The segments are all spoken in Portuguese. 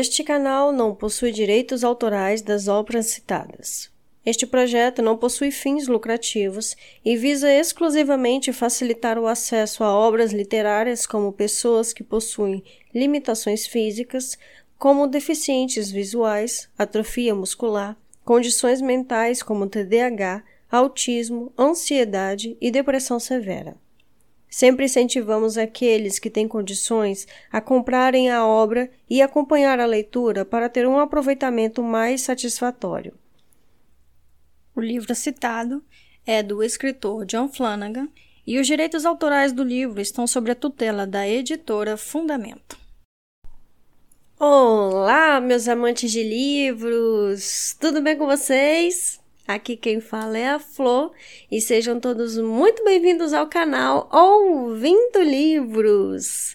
Este canal não possui direitos autorais das obras citadas. Este projeto não possui fins lucrativos e visa exclusivamente facilitar o acesso a obras literárias como pessoas que possuem limitações físicas, como deficientes visuais, atrofia muscular, condições mentais como TDAH, autismo, ansiedade e depressão severa. Sempre incentivamos aqueles que têm condições a comprarem a obra e acompanhar a leitura para ter um aproveitamento mais satisfatório. O livro citado é do escritor John Flanagan e os direitos autorais do livro estão sob a tutela da editora Fundamento. Olá, meus amantes de livros! Tudo bem com vocês? Aqui quem fala é a Flor e sejam todos muito bem-vindos ao canal Ouvindo Livros.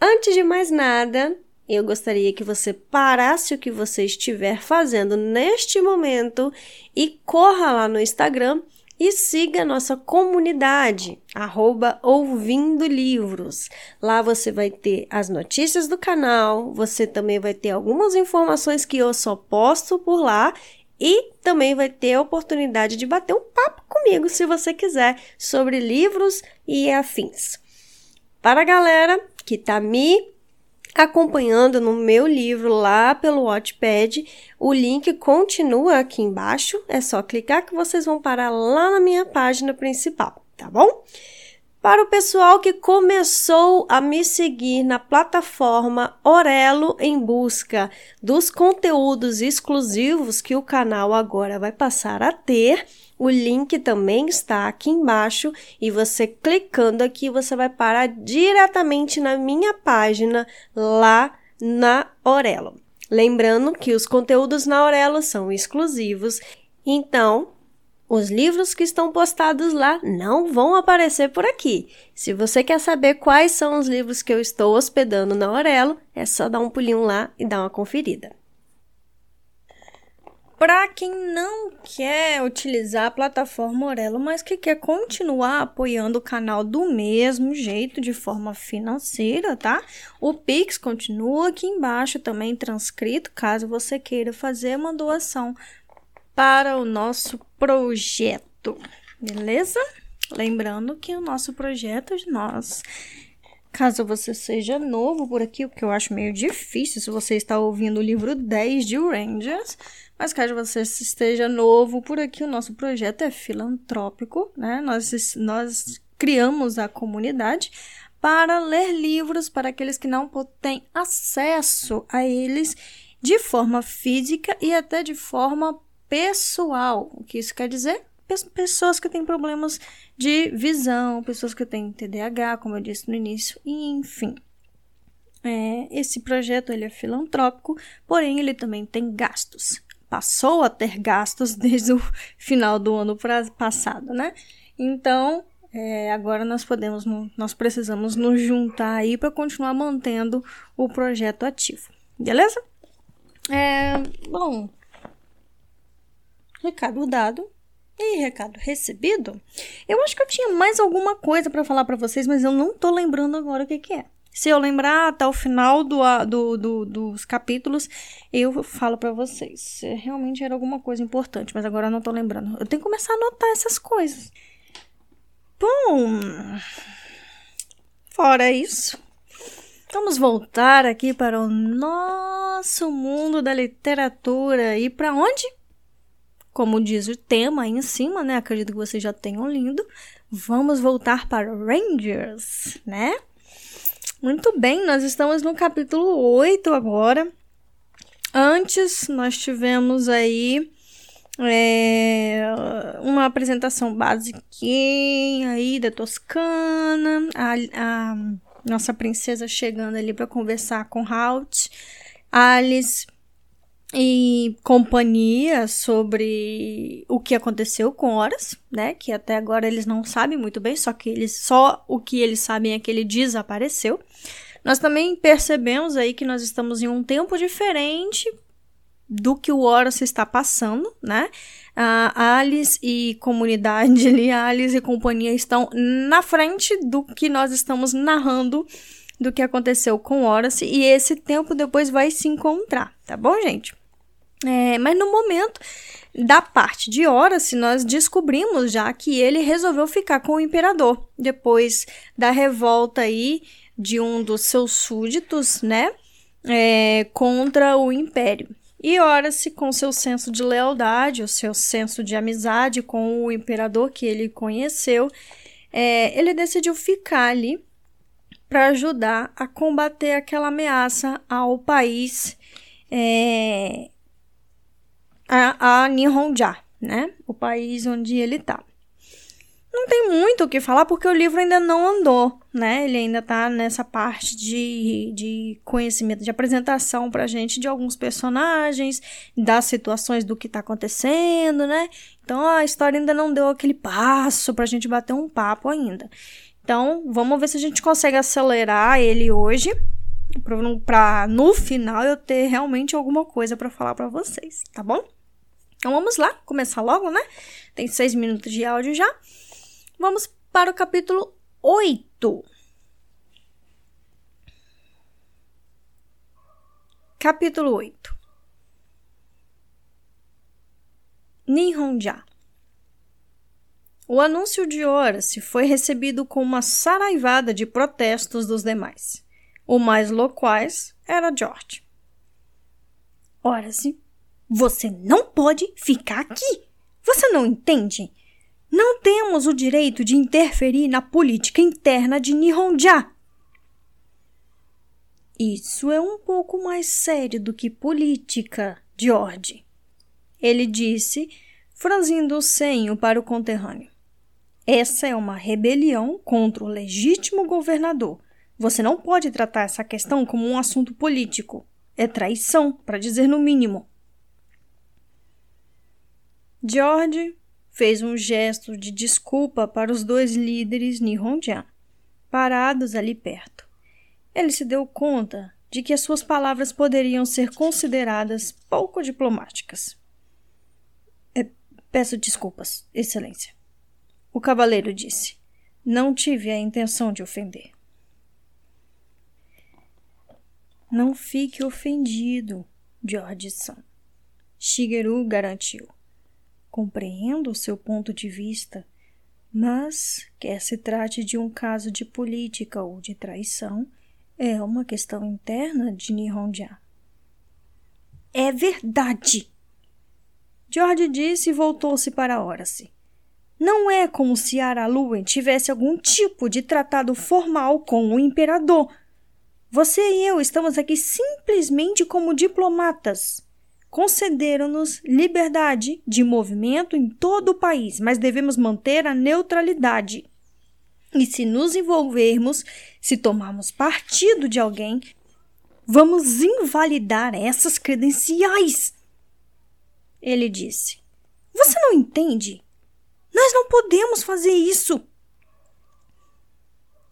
Antes de mais nada, eu gostaria que você parasse o que você estiver fazendo neste momento e corra lá no Instagram e siga a nossa comunidade, arroba Ouvindo Livros. Lá você vai ter as notícias do canal, você também vai ter algumas informações que eu só posto por lá e também vai ter a oportunidade de bater um papo comigo, se você quiser, sobre livros e afins. Para a galera que está me acompanhando no meu livro lá pelo Wattpad, o link continua aqui embaixo, é só clicar que vocês vão parar lá na minha página principal, tá bom? Para o pessoal que começou a me seguir na plataforma Orelo em busca dos conteúdos exclusivos que o canal agora vai passar a ter, o link também está aqui embaixo e você clicando aqui você vai parar diretamente na minha página lá na Orelo. Lembrando que os conteúdos na Orelo são exclusivos, então os livros que estão postados lá não vão aparecer por aqui. Se você quer saber quais são os livros que eu estou hospedando na Aurelo, é só dar um pulinho lá e dar uma conferida. Para quem não quer utilizar a plataforma Orelo, mas que quer continuar apoiando o canal do mesmo jeito, de forma financeira, tá? O Pix continua aqui embaixo também transcrito, caso você queira fazer uma doação para o nosso projeto, beleza? Lembrando que o nosso projeto de nós, caso você seja novo por aqui, o que eu acho meio difícil se você está ouvindo o livro 10 de Rangers, mas caso você esteja novo por aqui, o nosso projeto é filantrópico, né? Nós, nós criamos a comunidade para ler livros para aqueles que não têm acesso a eles de forma física e até de forma pessoal. O que isso quer dizer? Pessoas que têm problemas de visão, pessoas que têm TDAH, como eu disse no início, enfim. É, esse projeto ele é filantrópico, porém ele também tem gastos. Passou a ter gastos desde o final do ano passado, né? Então, é, agora nós podemos, nós precisamos nos juntar aí para continuar mantendo o projeto ativo, beleza? É, bom, recado dado e recado recebido. Eu acho que eu tinha mais alguma coisa para falar para vocês, mas eu não tô lembrando agora o que, que é. Se eu lembrar até o final do, do, do dos capítulos, eu falo para vocês. Realmente era alguma coisa importante, mas agora eu não tô lembrando. Eu tenho que começar a anotar essas coisas. Bom, fora isso, vamos voltar aqui para o nosso mundo da literatura. E para onde? Como diz o tema aí em cima, né? Acredito que vocês já tenham lido. Vamos voltar para Rangers, né? Muito bem, nós estamos no capítulo 8 agora. Antes, nós tivemos aí é, uma apresentação básica aí da Toscana, a, a nossa princesa chegando ali para conversar com Halt, Alice e companhia sobre o que aconteceu com Horas, né? Que até agora eles não sabem muito bem, só que eles só o que eles sabem é que ele desapareceu. Nós também percebemos aí que nós estamos em um tempo diferente do que o Horas está passando, né? A Alice e comunidade ali, Alice e companhia estão na frente do que nós estamos narrando do que aconteceu com Horace e esse tempo depois vai se encontrar, tá bom, gente? É, mas no momento da parte de Horace, nós descobrimos já que ele resolveu ficar com o imperador depois da revolta aí de um dos seus súditos, né, é, contra o império. E Horace, com seu senso de lealdade, o seu senso de amizade com o imperador que ele conheceu, é, ele decidiu ficar ali para ajudar a combater aquela ameaça ao país, é, a, a Nihonja, né? O país onde ele está. Não tem muito o que falar porque o livro ainda não andou, né? Ele ainda tá nessa parte de, de conhecimento, de apresentação pra gente de alguns personagens, das situações do que tá acontecendo, né? Então a história ainda não deu aquele passo pra gente bater um papo ainda. Então vamos ver se a gente consegue acelerar ele hoje para no final eu ter realmente alguma coisa para falar para vocês, tá bom? Então vamos lá, começar logo, né? Tem seis minutos de áudio já. Vamos para o capítulo 8. Capítulo 8 Nihonja O anúncio de Horace foi recebido com uma saraivada de protestos dos demais. O mais loquaz era George. Horace, você não pode ficar aqui. Você não entende? Não temos o direito de interferir na política interna de Nihonja. Isso é um pouco mais sério do que política, George. Ele disse, franzindo o senho para o conterrâneo. Essa é uma rebelião contra o legítimo governador. Você não pode tratar essa questão como um assunto político. É traição, para dizer no mínimo. George fez um gesto de desculpa para os dois líderes Nihonjan, parados ali perto. Ele se deu conta de que as suas palavras poderiam ser consideradas pouco diplomáticas. É, peço desculpas, Excelência. O cavaleiro disse. Não tive a intenção de ofender. Não fique ofendido, George-san. Shigeru garantiu. Compreendo o seu ponto de vista, mas, quer se trate de um caso de política ou de traição, é uma questão interna de Nihonja. É verdade! George disse e voltou-se para Horace. Não é como se Araluen tivesse algum tipo de tratado formal com o imperador. Você e eu estamos aqui simplesmente como diplomatas concederam-nos liberdade de movimento em todo o país, mas devemos manter a neutralidade. E se nos envolvermos, se tomarmos partido de alguém, vamos invalidar essas credenciais. Ele disse: Você não entende? Nós não podemos fazer isso.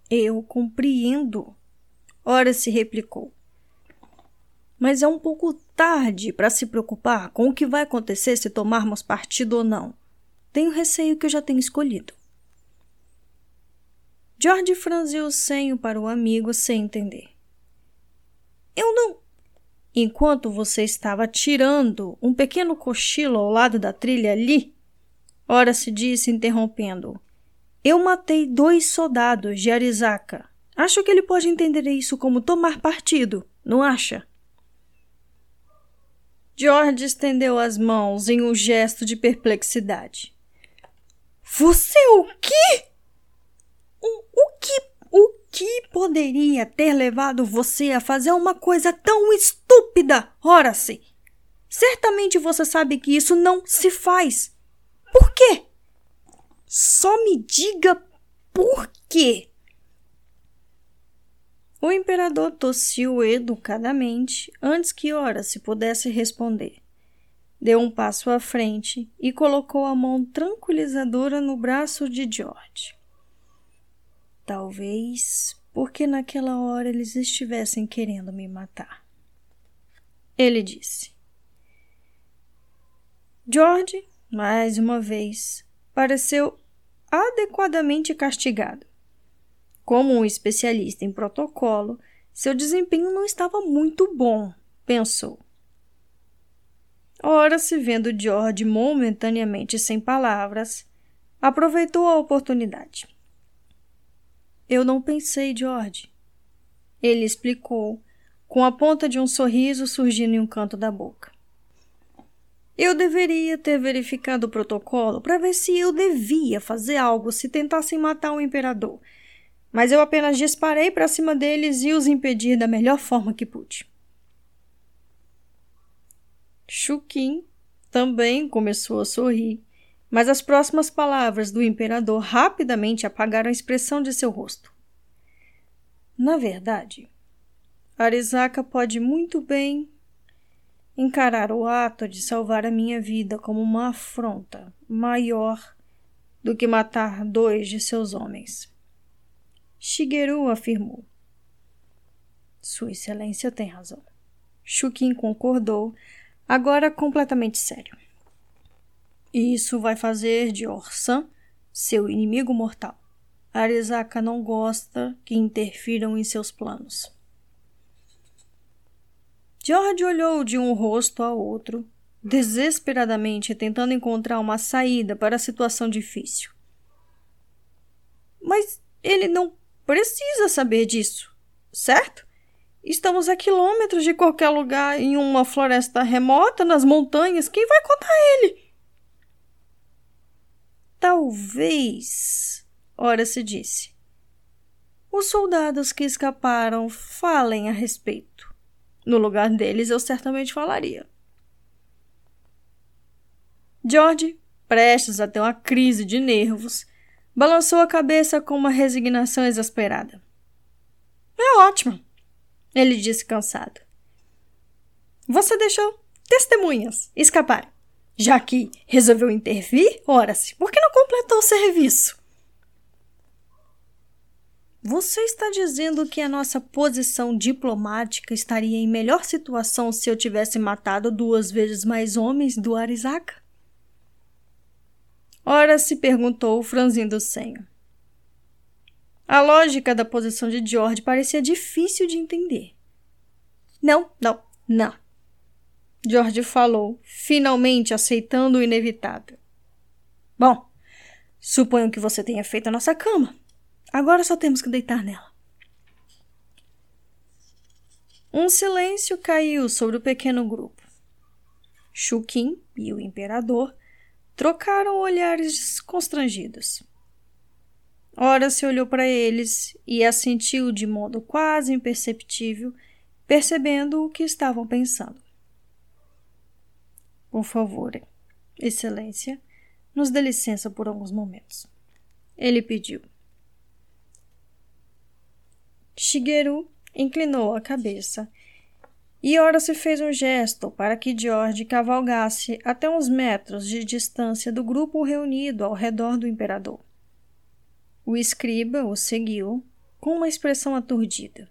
Eu compreendo. Ora se replicou mas é um pouco tarde para se preocupar com o que vai acontecer se tomarmos partido ou não. Tenho receio que eu já tenha escolhido. George franziu o senho para o amigo sem entender. Eu não. Enquanto você estava tirando um pequeno cochilo ao lado da trilha ali, ora se disse interrompendo. Eu matei dois soldados de Arizaka. Acho que ele pode entender isso como tomar partido, não acha? George estendeu as mãos em um gesto de perplexidade. Você o quê? O, o que o que poderia ter levado você a fazer uma coisa tão estúpida, Horace? Certamente você sabe que isso não se faz. Por quê? Só me diga por quê. O imperador tossiu educadamente antes que Horace pudesse responder. Deu um passo à frente e colocou a mão tranquilizadora no braço de George. Talvez porque naquela hora eles estivessem querendo me matar. Ele disse. George, mais uma vez, pareceu adequadamente castigado. Como um especialista em protocolo, seu desempenho não estava muito bom, pensou. Ora, se vendo George momentaneamente sem palavras, aproveitou a oportunidade. Eu não pensei, George. Ele explicou, com a ponta de um sorriso surgindo em um canto da boca. Eu deveria ter verificado o protocolo para ver se eu devia fazer algo se tentassem matar o imperador, mas eu apenas disparei para cima deles e os impedi da melhor forma que pude. Chukin também começou a sorrir, mas as próximas palavras do imperador rapidamente apagaram a expressão de seu rosto. Na verdade, Arisaka pode muito bem encarar o ato de salvar a minha vida como uma afronta maior do que matar dois de seus homens. Shigeru afirmou. Sua Excelência tem razão. Shukin concordou, agora completamente sério. Isso vai fazer de Orsan seu inimigo mortal. Arizaka não gosta que interfiram em seus planos. George olhou de um rosto a outro, desesperadamente tentando encontrar uma saída para a situação difícil. Mas ele não precisa saber disso, certo? Estamos a quilômetros de qualquer lugar em uma floresta remota, nas montanhas. Quem vai contar ele? Talvez, ora se disse. Os soldados que escaparam falem a respeito. No lugar deles, eu certamente falaria. George, prestes a ter uma crise de nervos, balançou a cabeça com uma resignação exasperada. É ótimo ele disse cansado. Você deixou testemunhas escapar. Já que resolveu intervir, ora-se, por que não completou o serviço? Você está dizendo que a nossa posição diplomática estaria em melhor situação se eu tivesse matado duas vezes mais homens do Arizaka? Ora se perguntou, franzindo o senho. A lógica da posição de George parecia difícil de entender. Não, não, não. George falou, finalmente aceitando o inevitável. Bom, suponho que você tenha feito a nossa cama. Agora só temos que deitar nela. Um silêncio caiu sobre o pequeno grupo. Shukin e o imperador trocaram olhares constrangidos. Ora se olhou para eles e assentiu de modo quase imperceptível, percebendo o que estavam pensando. Por favor, Excelência, nos dê licença por alguns momentos. Ele pediu. Shigeru inclinou a cabeça e ora se fez um gesto para que George cavalgasse até uns metros de distância do grupo reunido ao redor do imperador. O escriba o seguiu com uma expressão aturdida.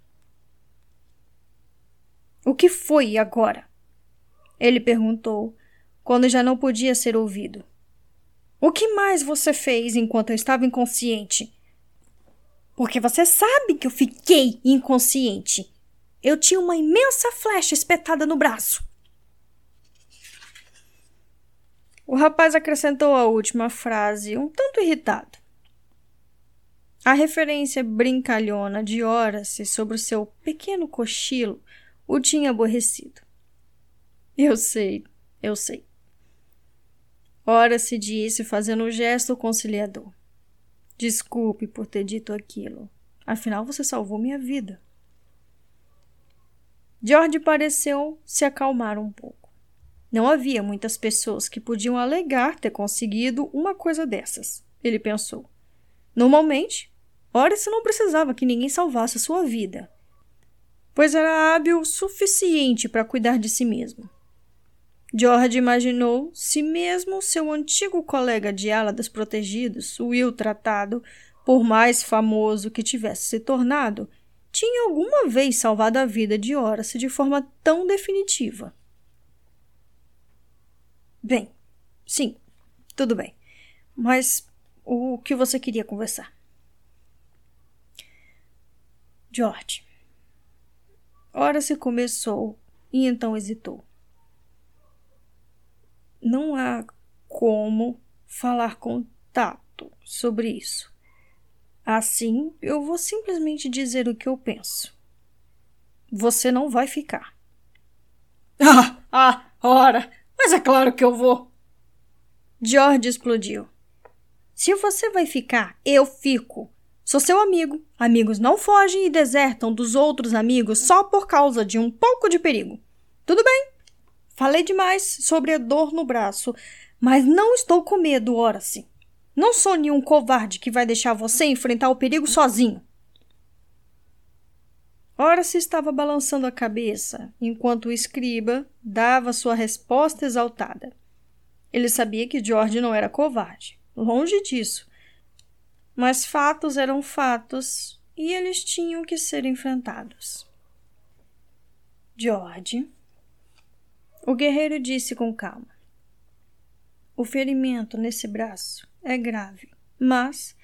O que foi agora? Ele perguntou, quando já não podia ser ouvido. O que mais você fez enquanto eu estava inconsciente? Porque você sabe que eu fiquei inconsciente. Eu tinha uma imensa flecha espetada no braço. O rapaz acrescentou a última frase, um tanto irritado. A referência brincalhona de Horace sobre o seu pequeno cochilo o tinha aborrecido. Eu sei, eu sei. Horace disse, fazendo um gesto conciliador. Desculpe por ter dito aquilo. Afinal, você salvou minha vida. George pareceu se acalmar um pouco. Não havia muitas pessoas que podiam alegar ter conseguido uma coisa dessas, ele pensou. Normalmente, Horace não precisava que ninguém salvasse sua vida, pois era hábil o suficiente para cuidar de si mesmo. George imaginou se mesmo seu antigo colega de ala dos protegidos, Will Tratado, por mais famoso que tivesse se tornado, tinha alguma vez salvado a vida de Horace de forma tão definitiva. Bem, sim, tudo bem. Mas o que você queria conversar? George. Ora se começou e então hesitou. Não há como falar com tato sobre isso. Assim, eu vou simplesmente dizer o que eu penso. Você não vai ficar. Ah, ah, ora, mas é claro que eu vou. George explodiu. Se você vai ficar, eu fico. Sou seu amigo. Amigos não fogem e desertam dos outros amigos só por causa de um pouco de perigo. Tudo bem. Falei demais sobre a dor no braço, mas não estou com medo, ora sim. Não sou nenhum covarde que vai deixar você enfrentar o perigo sozinho. Ora se estava balançando a cabeça, enquanto o escriba dava sua resposta exaltada. Ele sabia que George não era covarde. Longe disso. Mas fatos eram fatos e eles tinham que ser enfrentados. George. O guerreiro disse com calma: O ferimento nesse braço é grave, mas,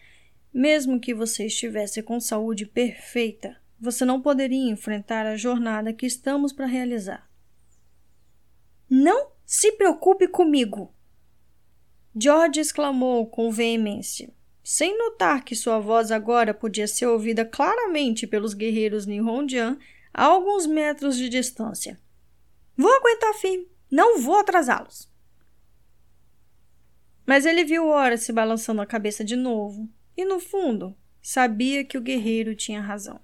mesmo que você estivesse com saúde perfeita, você não poderia enfrentar a jornada que estamos para realizar. Não se preocupe comigo! George exclamou com veemência, sem notar que sua voz agora podia ser ouvida claramente pelos guerreiros Nihonjian a alguns metros de distância. Vou aguentar firme, não vou atrasá-los. Mas ele viu Horace balançando a cabeça de novo, e no fundo, sabia que o guerreiro tinha razão.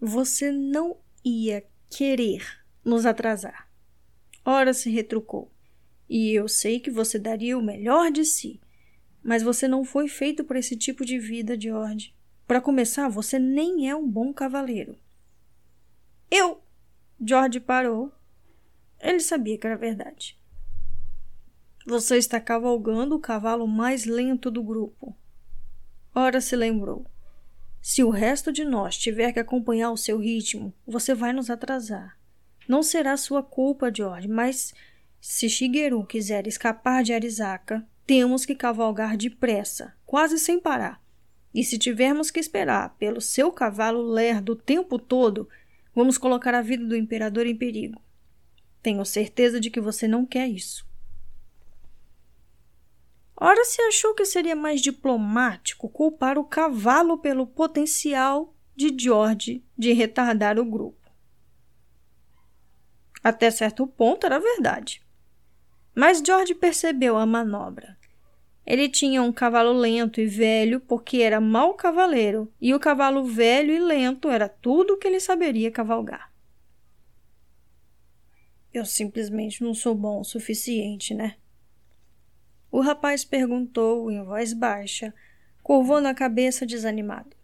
Você não ia querer nos atrasar. Horace retrucou. E eu sei que você daria o melhor de si. Mas você não foi feito para esse tipo de vida, George. Para começar, você nem é um bom cavaleiro. Eu. George parou. Ele sabia que era verdade. Você está cavalgando o cavalo mais lento do grupo. Ora se lembrou. Se o resto de nós tiver que acompanhar o seu ritmo, você vai nos atrasar. Não será sua culpa, George, mas se Shigeru quiser escapar de Arizaka, temos que cavalgar depressa, quase sem parar. E se tivermos que esperar pelo seu cavalo lerdo o tempo todo, vamos colocar a vida do imperador em perigo. Tenho certeza de que você não quer isso. Ora se achou que seria mais diplomático culpar o cavalo pelo potencial de George de retardar o grupo. Até certo ponto era verdade. Mas George percebeu a manobra. Ele tinha um cavalo lento e velho porque era mau cavaleiro, e o cavalo velho e lento era tudo o que ele saberia cavalgar. Eu simplesmente não sou bom o suficiente, né? O rapaz perguntou em voz baixa, curvando a cabeça desanimado.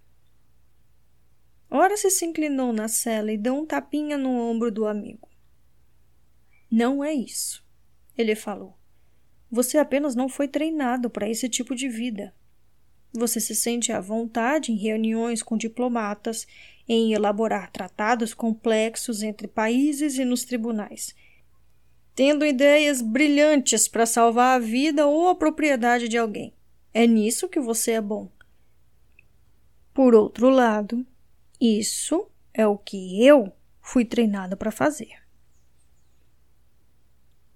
Ora se inclinou na cela e deu um tapinha no ombro do amigo. Não é isso ele falou. Você apenas não foi treinado para esse tipo de vida. Você se sente à vontade em reuniões com diplomatas, em elaborar tratados complexos entre países e nos tribunais, tendo ideias brilhantes para salvar a vida ou a propriedade de alguém. É nisso que você é bom. Por outro lado, isso é o que eu fui treinado para fazer.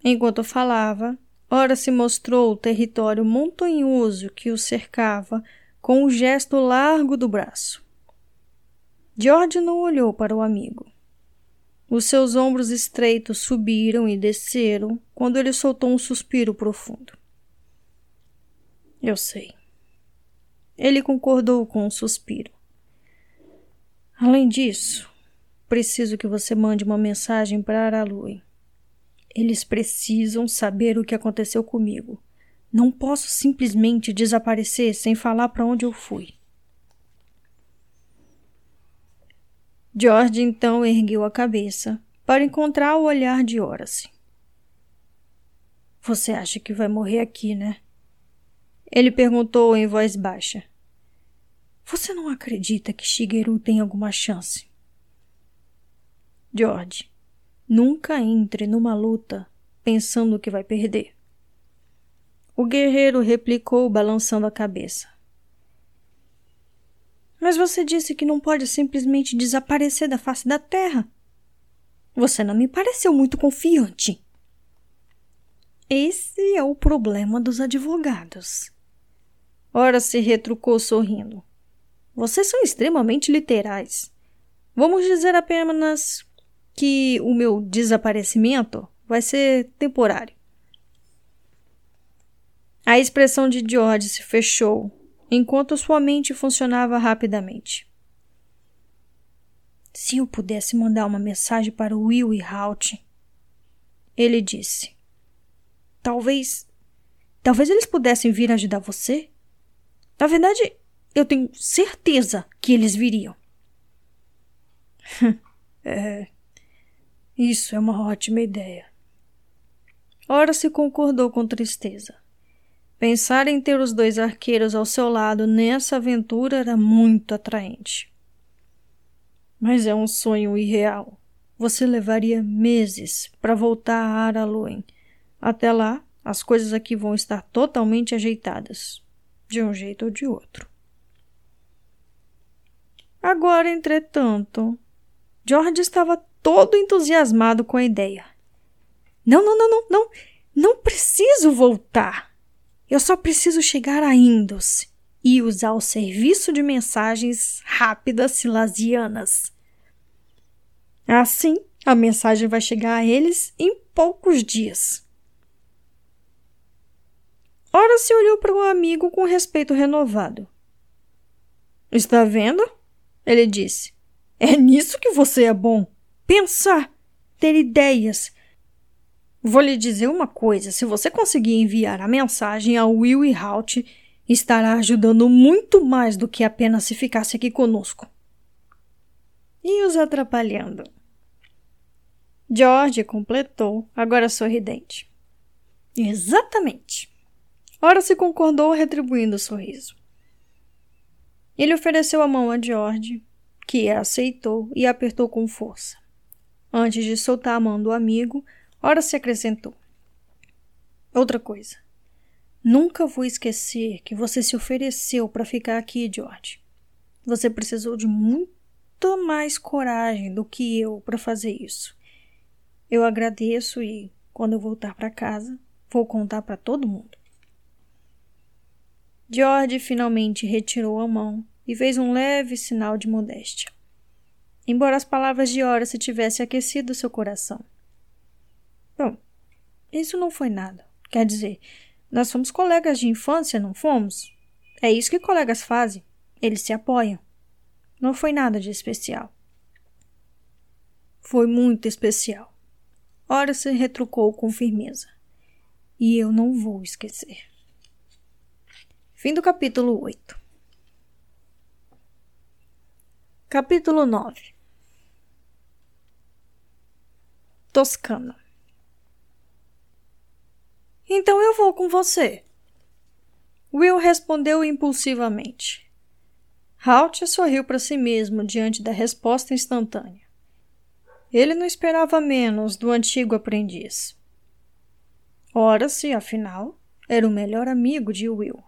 Enquanto falava, ora se mostrou o território montanhoso que o cercava com um gesto largo do braço. George não olhou para o amigo. Os seus ombros estreitos subiram e desceram quando ele soltou um suspiro profundo. Eu sei. Ele concordou com um suspiro. Além disso, preciso que você mande uma mensagem para Aralui. Eles precisam saber o que aconteceu comigo. Não posso simplesmente desaparecer sem falar para onde eu fui. George então ergueu a cabeça para encontrar o olhar de Horace. Você acha que vai morrer aqui, né? Ele perguntou em voz baixa. Você não acredita que Shigeru tem alguma chance? George, Nunca entre numa luta pensando que vai perder. O guerreiro replicou, balançando a cabeça. Mas você disse que não pode simplesmente desaparecer da face da Terra. Você não me pareceu muito confiante. Esse é o problema dos advogados. Ora se retrucou sorrindo. Vocês são extremamente literais. Vamos dizer apenas que o meu desaparecimento vai ser temporário. A expressão de George se fechou enquanto sua mente funcionava rapidamente. Se eu pudesse mandar uma mensagem para Will e Halt, ele disse. Talvez. Talvez eles pudessem vir ajudar você? Na verdade, eu tenho certeza que eles viriam. é. Isso é uma ótima ideia. Ora se concordou com tristeza. Pensar em ter os dois arqueiros ao seu lado nessa aventura era muito atraente. Mas é um sonho irreal. Você levaria meses para voltar a Araluen. Até lá, as coisas aqui vão estar totalmente ajeitadas, de um jeito ou de outro. Agora, entretanto, George estava todo entusiasmado com a ideia. Não, não, não, não, não, não preciso voltar. Eu só preciso chegar a Indos e usar o serviço de mensagens rápidas silasianas. Assim, a mensagem vai chegar a eles em poucos dias. Ora se olhou para o amigo com respeito renovado. Está vendo? Ele disse. É nisso que você é bom. Pensar, ter ideias, Vou lhe dizer uma coisa: se você conseguir enviar a mensagem ao Will e Halt, estará ajudando muito mais do que apenas se ficasse aqui conosco. E os atrapalhando. George completou, agora sorridente. Exatamente. Ora se concordou, retribuindo o sorriso. Ele ofereceu a mão a George, que a aceitou e apertou com força. Antes de soltar a mão do amigo, Ora se acrescentou. Outra coisa. Nunca vou esquecer que você se ofereceu para ficar aqui, George. Você precisou de muita mais coragem do que eu para fazer isso. Eu agradeço e, quando eu voltar para casa, vou contar para todo mundo. George finalmente retirou a mão e fez um leve sinal de modéstia. Embora as palavras de Horace tivessem aquecido seu coração. Bom, isso não foi nada. Quer dizer, nós fomos colegas de infância, não fomos? É isso que colegas fazem. Eles se apoiam. Não foi nada de especial. Foi muito especial. Ora se retrucou com firmeza. E eu não vou esquecer. Fim do capítulo 8. Capítulo 9 Toscana então eu vou com você. Will respondeu impulsivamente. Halt sorriu para si mesmo diante da resposta instantânea. Ele não esperava menos do antigo aprendiz. Ora-se, afinal, era o melhor amigo de Will.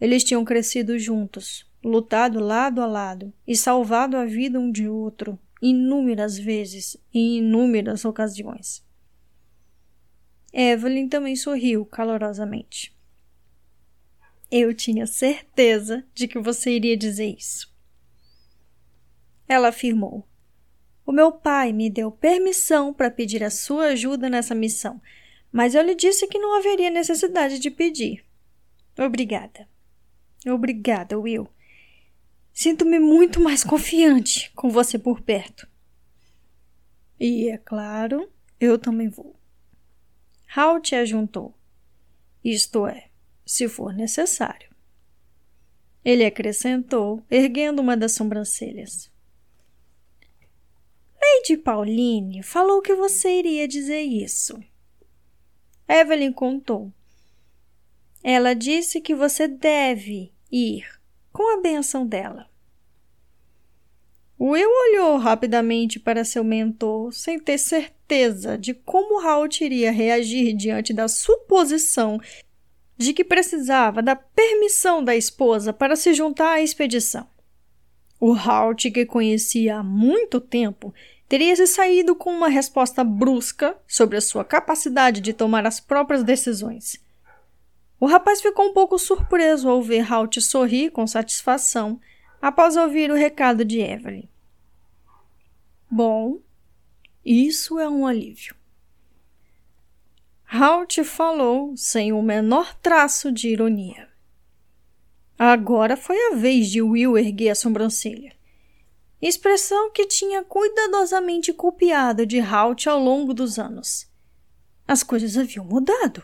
Eles tinham crescido juntos, lutado lado a lado e salvado a vida um de outro inúmeras vezes em inúmeras ocasiões. Evelyn também sorriu calorosamente. Eu tinha certeza de que você iria dizer isso. Ela afirmou: O meu pai me deu permissão para pedir a sua ajuda nessa missão, mas eu lhe disse que não haveria necessidade de pedir. Obrigada. Obrigada, Will. Sinto-me muito mais confiante com você por perto. E, é claro, eu também vou. Halt ajuntou. Isto é, se for necessário. Ele acrescentou, erguendo uma das sobrancelhas. Lady Pauline falou que você iria dizer isso. Evelyn contou. Ela disse que você deve ir com a benção dela. Will olhou rapidamente para seu mentor, sem ter certeza de como Halt iria reagir diante da suposição de que precisava da permissão da esposa para se juntar à expedição. O Halt, que conhecia há muito tempo, teria se saído com uma resposta brusca sobre a sua capacidade de tomar as próprias decisões. O rapaz ficou um pouco surpreso ao ver Halt sorrir com satisfação após ouvir o recado de Evelyn. Bom, isso é um alívio. Halt falou sem o menor traço de ironia. Agora foi a vez de Will erguer a sobrancelha. Expressão que tinha cuidadosamente copiado de Halt ao longo dos anos. As coisas haviam mudado.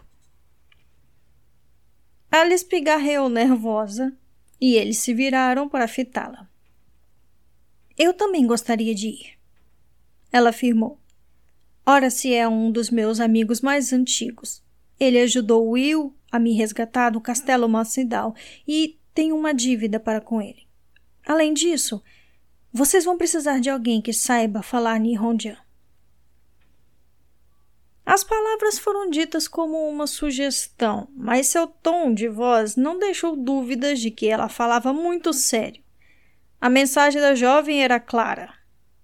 Alice pigarreou nervosa e eles se viraram para fitá-la. Eu também gostaria de ir, ela afirmou. Ora, se é um dos meus amigos mais antigos. Ele ajudou Will a me resgatar do castelo Massidal e tenho uma dívida para com ele. Além disso, vocês vão precisar de alguém que saiba falar Nihonjan. As palavras foram ditas como uma sugestão, mas seu tom de voz não deixou dúvidas de que ela falava muito sério. A mensagem da jovem era clara.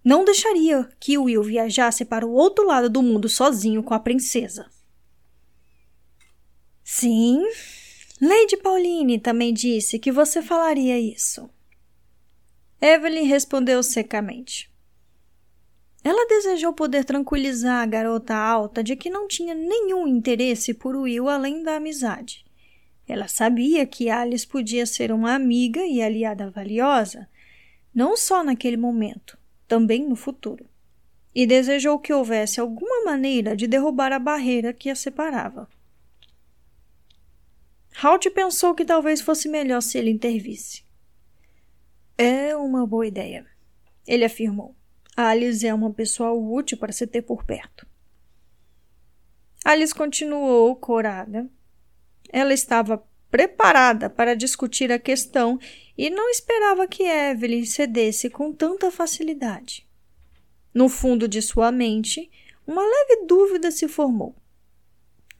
Não deixaria que Will viajasse para o outro lado do mundo sozinho com a princesa. Sim, Lady Pauline também disse que você falaria isso. Evelyn respondeu secamente. Ela desejou poder tranquilizar a garota alta de que não tinha nenhum interesse por Will além da amizade. Ela sabia que Alice podia ser uma amiga e aliada valiosa, não só naquele momento, também no futuro. E desejou que houvesse alguma maneira de derrubar a barreira que a separava. Halt pensou que talvez fosse melhor se ele intervisse. É uma boa ideia, ele afirmou. Alice é uma pessoa útil para se ter por perto. Alice continuou corada. Ela estava preparada para discutir a questão e não esperava que Evelyn cedesse com tanta facilidade. No fundo de sua mente, uma leve dúvida se formou.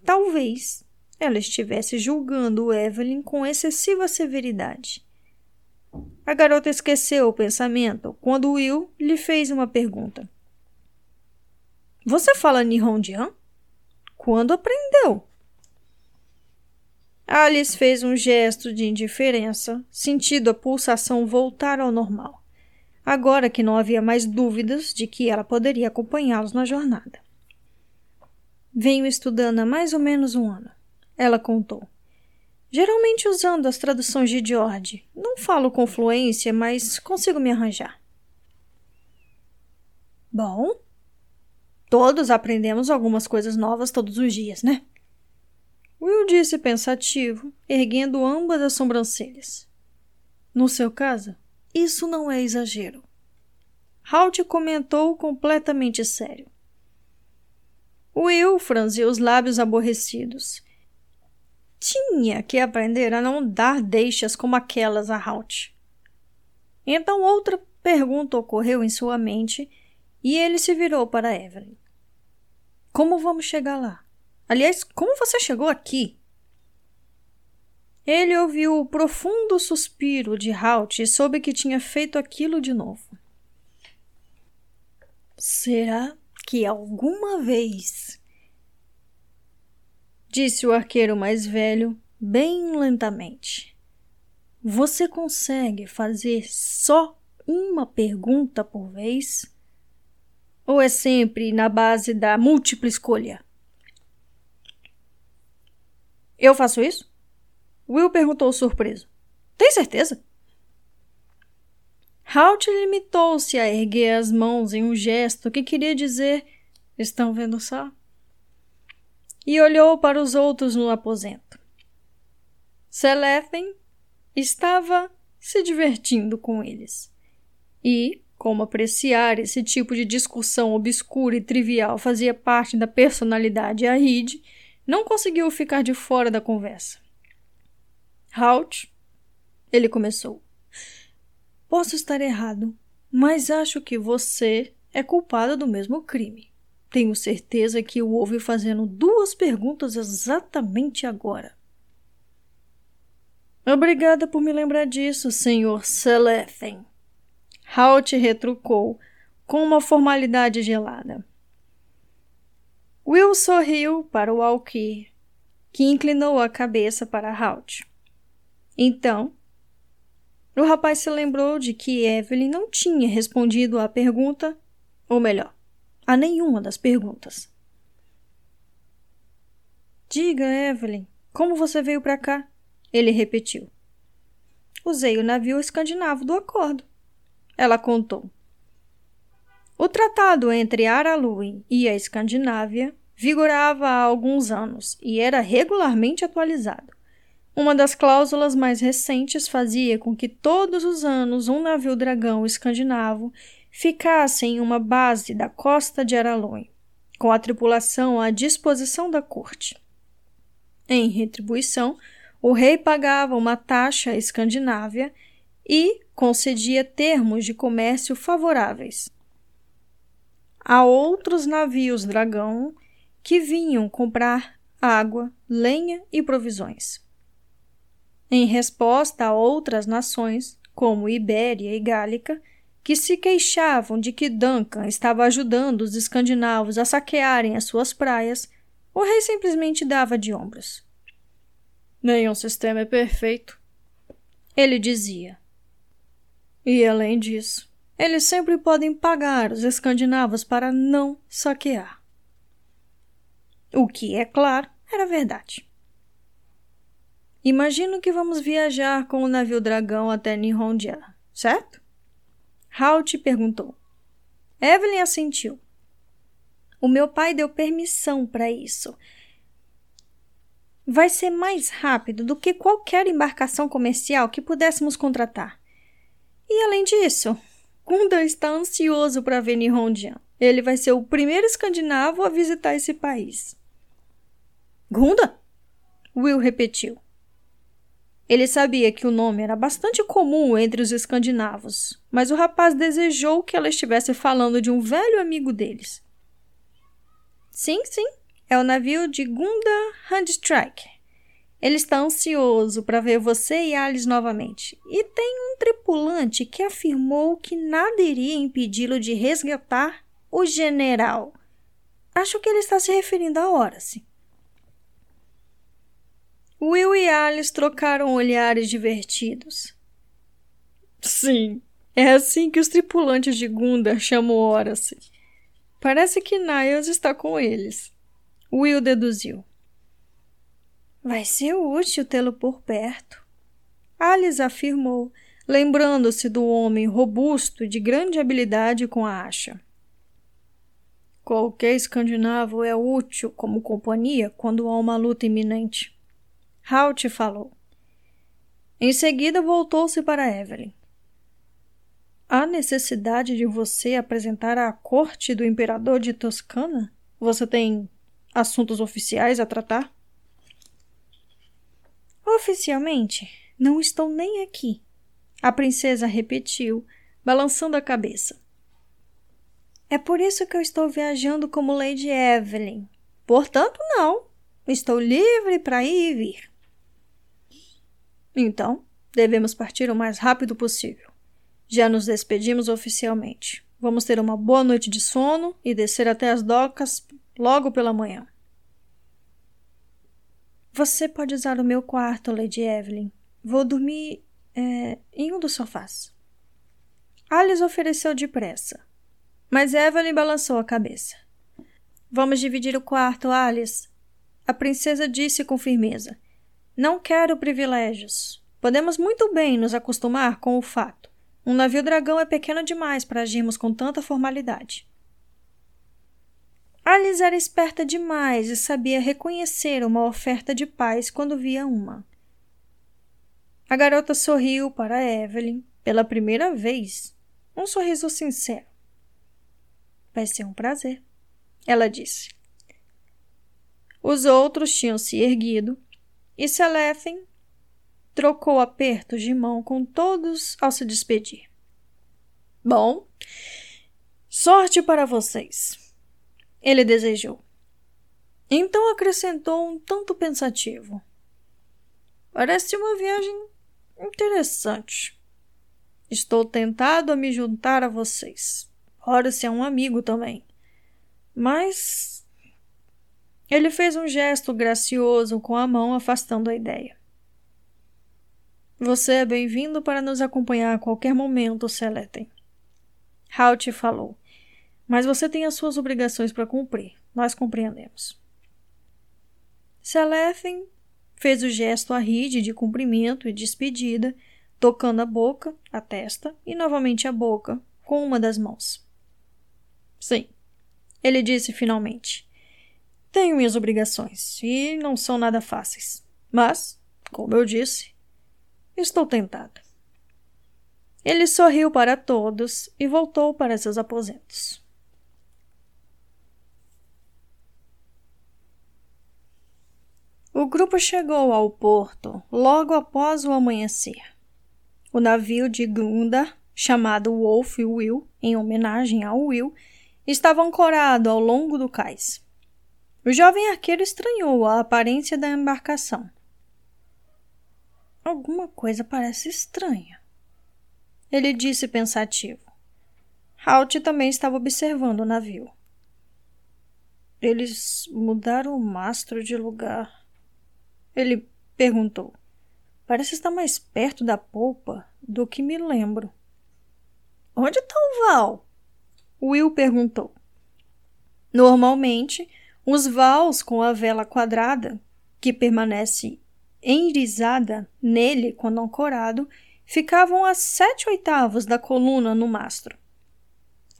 Talvez ela estivesse julgando Evelyn com excessiva severidade. A garota esqueceu o pensamento quando Will lhe fez uma pergunta. Você fala Nihonjian? Quando aprendeu? Alice fez um gesto de indiferença, sentindo a pulsação voltar ao normal, agora que não havia mais dúvidas de que ela poderia acompanhá-los na jornada. Venho estudando há mais ou menos um ano, ela contou. Geralmente usando as traduções de George. Não falo com fluência, mas consigo me arranjar. Bom, todos aprendemos algumas coisas novas todos os dias, né? Will disse pensativo, erguendo ambas as sobrancelhas. No seu caso, isso não é exagero. Halt comentou completamente sério. Will franziu os lábios aborrecidos tinha que aprender a não dar deixas como aquelas a Halt. Então outra pergunta ocorreu em sua mente e ele se virou para Evelyn. Como vamos chegar lá? Aliás, como você chegou aqui? Ele ouviu o profundo suspiro de Halt e soube que tinha feito aquilo de novo. Será que alguma vez disse o arqueiro mais velho, bem lentamente. Você consegue fazer só uma pergunta por vez? Ou é sempre na base da múltipla escolha? Eu faço isso? Will perguntou surpreso. Tem certeza? Halt limitou-se a erguer as mãos em um gesto que queria dizer: Estão vendo só? E olhou para os outros no aposento. Selethen estava se divertindo com eles. E, como apreciar esse tipo de discussão obscura e trivial fazia parte da personalidade Ahid, não conseguiu ficar de fora da conversa. Halt, ele começou. Posso estar errado, mas acho que você é culpada do mesmo crime. Tenho certeza que o ouve fazendo duas perguntas exatamente agora. Obrigada por me lembrar disso, Sr. Selethen. Halt retrucou com uma formalidade gelada. Will sorriu para o Alquir, que inclinou a cabeça para Halt. Então, o rapaz se lembrou de que Evelyn não tinha respondido à pergunta, ou melhor, a nenhuma das perguntas. Diga, Evelyn, como você veio para cá? Ele repetiu. Usei o navio escandinavo do acordo. Ela contou. O tratado entre Araluin e a Escandinávia vigorava há alguns anos e era regularmente atualizado. Uma das cláusulas mais recentes fazia com que todos os anos um navio dragão escandinavo ficasse em uma base da costa de Araloin, com a tripulação à disposição da corte. Em retribuição, o rei pagava uma taxa à Escandinávia e concedia termos de comércio favoráveis a outros navios dragão que vinham comprar água, lenha e provisões. Em resposta a outras nações, como Ibéria e Gálica, que se queixavam de que Duncan estava ajudando os escandinavos a saquearem as suas praias, o rei simplesmente dava de ombros. Nenhum sistema é perfeito, ele dizia. E além disso, eles sempre podem pagar os escandinavos para não saquear. O que, é claro, era verdade. Imagino que vamos viajar com o navio dragão até Nihondia, certo? Halt perguntou. Evelyn assentiu. O meu pai deu permissão para isso. Vai ser mais rápido do que qualquer embarcação comercial que pudéssemos contratar. E além disso, Gunda está ansioso para ver Nihonjian. Ele vai ser o primeiro escandinavo a visitar esse país. Gunda? Will repetiu. Ele sabia que o nome era bastante comum entre os escandinavos, mas o rapaz desejou que ela estivesse falando de um velho amigo deles. Sim, sim, é o navio de Gunda Handstrike. Ele está ansioso para ver você e Alice novamente. E tem um tripulante que afirmou que nada iria impedi-lo de resgatar o general. Acho que ele está se referindo a Horace. Will e Alice trocaram olhares divertidos. Sim, é assim que os tripulantes de Gunda chamam Horace. Parece que Niles está com eles. Will deduziu. Vai ser útil tê-lo por perto. Alice afirmou, lembrando-se do homem robusto e de grande habilidade com a acha. Qualquer escandinavo é útil como companhia quando há uma luta iminente. Halt falou. Em seguida voltou-se para Evelyn. Há necessidade de você apresentar à corte do imperador de Toscana? Você tem assuntos oficiais a tratar? Oficialmente, não estou nem aqui. A princesa repetiu, balançando a cabeça. É por isso que eu estou viajando como Lady Evelyn. Portanto, não. Estou livre para ir e vir. Então, devemos partir o mais rápido possível. Já nos despedimos oficialmente. Vamos ter uma boa noite de sono e descer até as docas logo pela manhã. Você pode usar o meu quarto, Lady Evelyn. Vou dormir é, em um dos sofás. Alice ofereceu depressa, mas Evelyn balançou a cabeça. Vamos dividir o quarto, Alice. A princesa disse com firmeza. Não quero privilégios. Podemos muito bem nos acostumar com o fato. Um navio dragão é pequeno demais para agirmos com tanta formalidade. Alice era esperta demais e sabia reconhecer uma oferta de paz quando via uma. A garota sorriu para Evelyn pela primeira vez, um sorriso sincero. Vai ser um prazer, ela disse. Os outros tinham se erguido e Selethen trocou apertos de mão com todos ao se despedir. Bom, sorte para vocês ele desejou. Então acrescentou um tanto pensativo. Parece uma viagem interessante. Estou tentado a me juntar a vocês. Ora, se é um amigo também. Mas. Ele fez um gesto gracioso com a mão, afastando a ideia. Você é bem-vindo para nos acompanhar a qualquer momento, Seleten. Halt falou. Mas você tem as suas obrigações para cumprir. Nós compreendemos. Seleten fez o gesto a Reed de cumprimento e despedida, tocando a boca, a testa e novamente a boca com uma das mãos. Sim, ele disse finalmente. Tenho minhas obrigações e não são nada fáceis. Mas, como eu disse, estou tentado. Ele sorriu para todos e voltou para seus aposentos. O grupo chegou ao porto logo após o amanhecer. O navio de Gunda, chamado Wolf Will, em homenagem ao Will, estava ancorado ao longo do cais. O jovem arqueiro estranhou a aparência da embarcação. Alguma coisa parece estranha. Ele disse pensativo. Halt também estava observando o navio. Eles mudaram o mastro de lugar. Ele perguntou. Parece estar mais perto da polpa do que me lembro. Onde está o Val? Will perguntou. Normalmente, os vals com a vela quadrada, que permanece enrisada nele quando ancorado, ficavam a sete oitavos da coluna no mastro.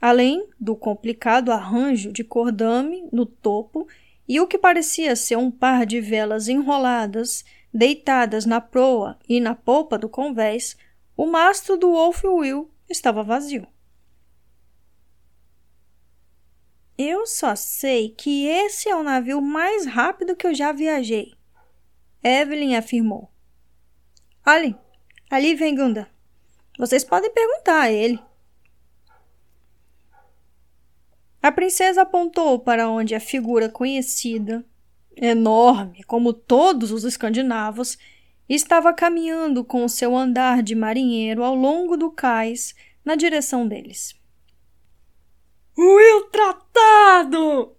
Além do complicado arranjo de cordame no topo e o que parecia ser um par de velas enroladas, deitadas na proa e na polpa do convés, o mastro do Wolf Will estava vazio. Eu só sei que esse é o navio mais rápido que eu já viajei, Evelyn afirmou. Olhem, ali vem Gunda. Vocês podem perguntar a ele. A princesa apontou para onde a figura conhecida, enorme como todos os escandinavos, estava caminhando com seu andar de marinheiro ao longo do cais na direção deles. Will tratado!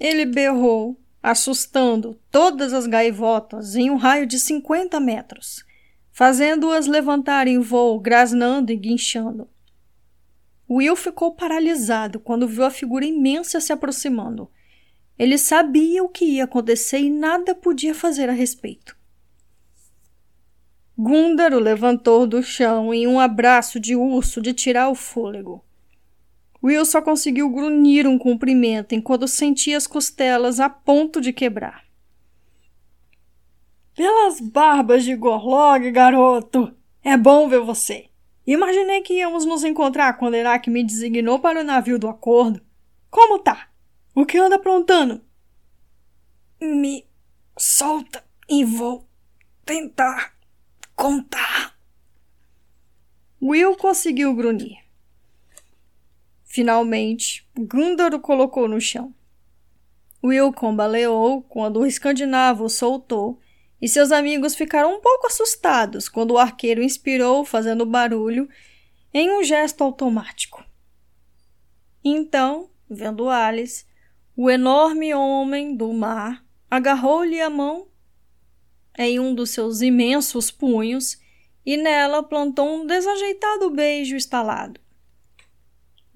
Ele berrou, assustando todas as gaivotas em um raio de 50 metros, fazendo-as levantar em voo, grasnando e guinchando. Will ficou paralisado quando viu a figura imensa se aproximando. Ele sabia o que ia acontecer e nada podia fazer a respeito. Gundar o levantou do chão em um abraço de urso de tirar o fôlego. Will só conseguiu grunhir um cumprimento enquanto sentia as costelas a ponto de quebrar. Pelas barbas de Gorlog, garoto! É bom ver você. Imaginei que íamos nos encontrar quando Herak me designou para o navio do acordo. Como tá? O que anda aprontando? Me solta e vou tentar contar. Will conseguiu grunhir. Finalmente, Gundar o colocou no chão. Will combaleou quando o escandinavo o soltou e seus amigos ficaram um pouco assustados quando o arqueiro inspirou, fazendo barulho, em um gesto automático. Então, vendo Alice, o enorme homem do mar agarrou-lhe a mão em um dos seus imensos punhos e nela plantou um desajeitado beijo estalado.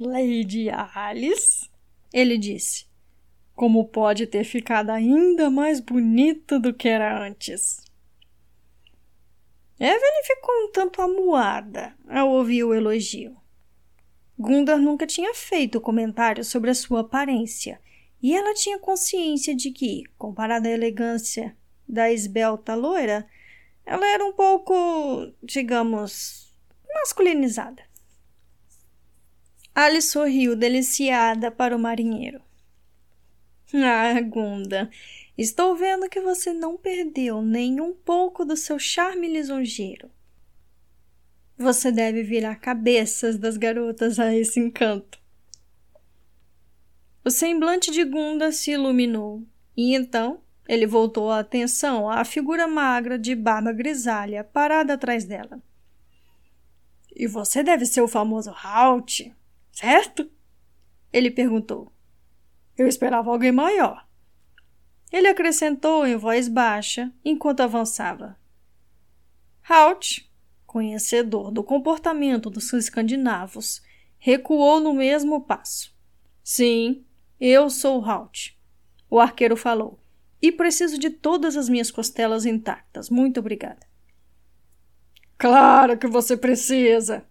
Lady Alice, ele disse. Como pode ter ficado ainda mais bonita do que era antes? Evelyn ficou um tanto amuada ao ouvir o elogio. Gundar nunca tinha feito comentário sobre a sua aparência, e ela tinha consciência de que, comparada à elegância da esbelta loira, ela era um pouco, digamos, masculinizada. Alice sorriu deliciada para o marinheiro. Ah, Gunda, estou vendo que você não perdeu nem um pouco do seu charme lisonjeiro. Você deve virar cabeças das garotas a esse encanto. O semblante de Gunda se iluminou e então ele voltou a atenção à figura magra de barba grisalha parada atrás dela. E você deve ser o famoso Halt, certo? Ele perguntou. Eu esperava alguém maior. Ele acrescentou em voz baixa enquanto avançava. Halt, conhecedor do comportamento dos escandinavos, recuou no mesmo passo. Sim, eu sou Halt. O arqueiro falou. E preciso de todas as minhas costelas intactas. Muito obrigada. Claro que você precisa!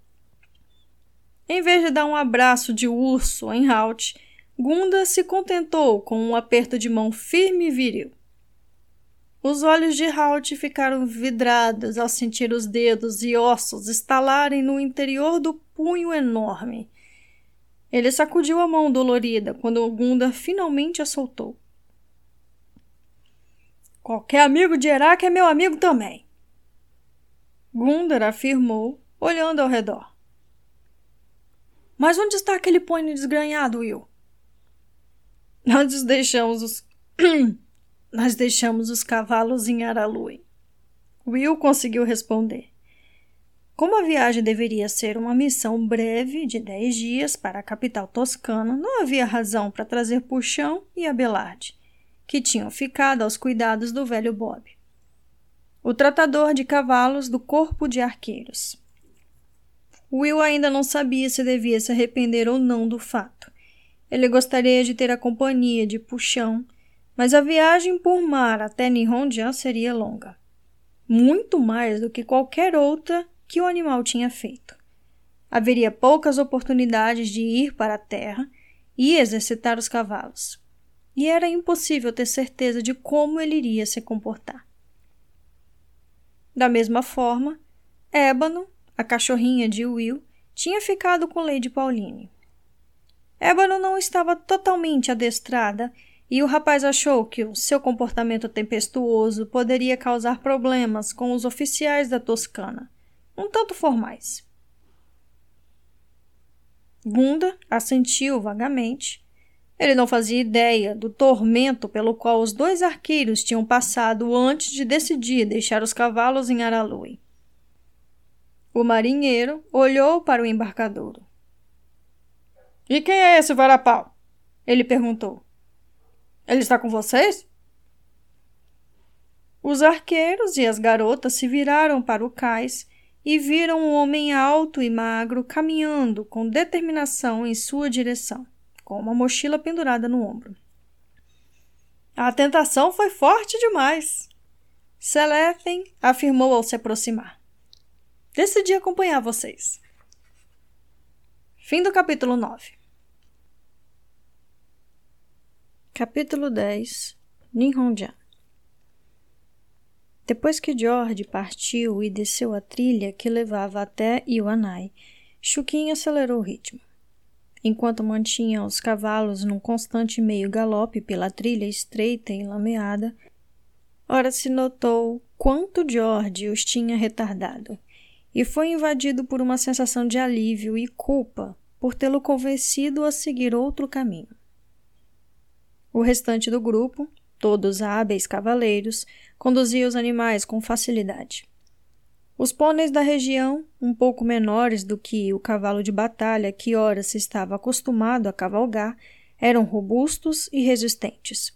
Em vez de dar um abraço de urso em Halt, Gunda se contentou com um aperto de mão firme e viril. Os olhos de Halt ficaram vidrados ao sentir os dedos e ossos estalarem no interior do punho enorme. Ele sacudiu a mão dolorida quando Gunda finalmente a soltou. Qualquer amigo de Herak é meu amigo também. Gundar afirmou, olhando ao redor. Mas onde está aquele pônei desgranhado, Will? Nós deixamos os. Nós deixamos os cavalos em Aralui. Will conseguiu responder. Como a viagem deveria ser uma missão breve de dez dias para a capital toscana, não havia razão para trazer Puxão e Abelard, que tinham ficado aos cuidados do velho Bob, o tratador de cavalos do corpo de arqueiros. Will ainda não sabia se devia se arrepender ou não do fato. Ele gostaria de ter a companhia de Puxão, mas a viagem por mar até Nihonjan seria longa. Muito mais do que qualquer outra que o animal tinha feito. Haveria poucas oportunidades de ir para a terra e exercitar os cavalos. E era impossível ter certeza de como ele iria se comportar. Da mesma forma, Ébano, a cachorrinha de Will, tinha ficado com Lady Pauline. Ébano não estava totalmente adestrada e o rapaz achou que o seu comportamento tempestuoso poderia causar problemas com os oficiais da Toscana, um tanto formais. Gunda assentiu vagamente. Ele não fazia ideia do tormento pelo qual os dois arqueiros tinham passado antes de decidir deixar os cavalos em Aralui. O marinheiro olhou para o embarcadouro. E quem é esse varapau? Ele perguntou. Ele está com vocês? Os arqueiros e as garotas se viraram para o cais e viram um homem alto e magro caminhando com determinação em sua direção, com uma mochila pendurada no ombro. A tentação foi forte demais. Selethen afirmou ao se aproximar. Decidi acompanhar vocês. Fim do capítulo 9. Capítulo 10 Ninhonja Depois que George partiu e desceu a trilha que levava até Iwanai, Chuquinha acelerou o ritmo. Enquanto mantinha os cavalos num constante meio galope pela trilha estreita e lameada, ora se notou quanto George os tinha retardado, e foi invadido por uma sensação de alívio e culpa por tê-lo convencido a seguir outro caminho. O restante do grupo, todos hábeis cavaleiros, conduzia os animais com facilidade. Os pôneis da região, um pouco menores do que o cavalo de batalha que ora se estava acostumado a cavalgar, eram robustos e resistentes.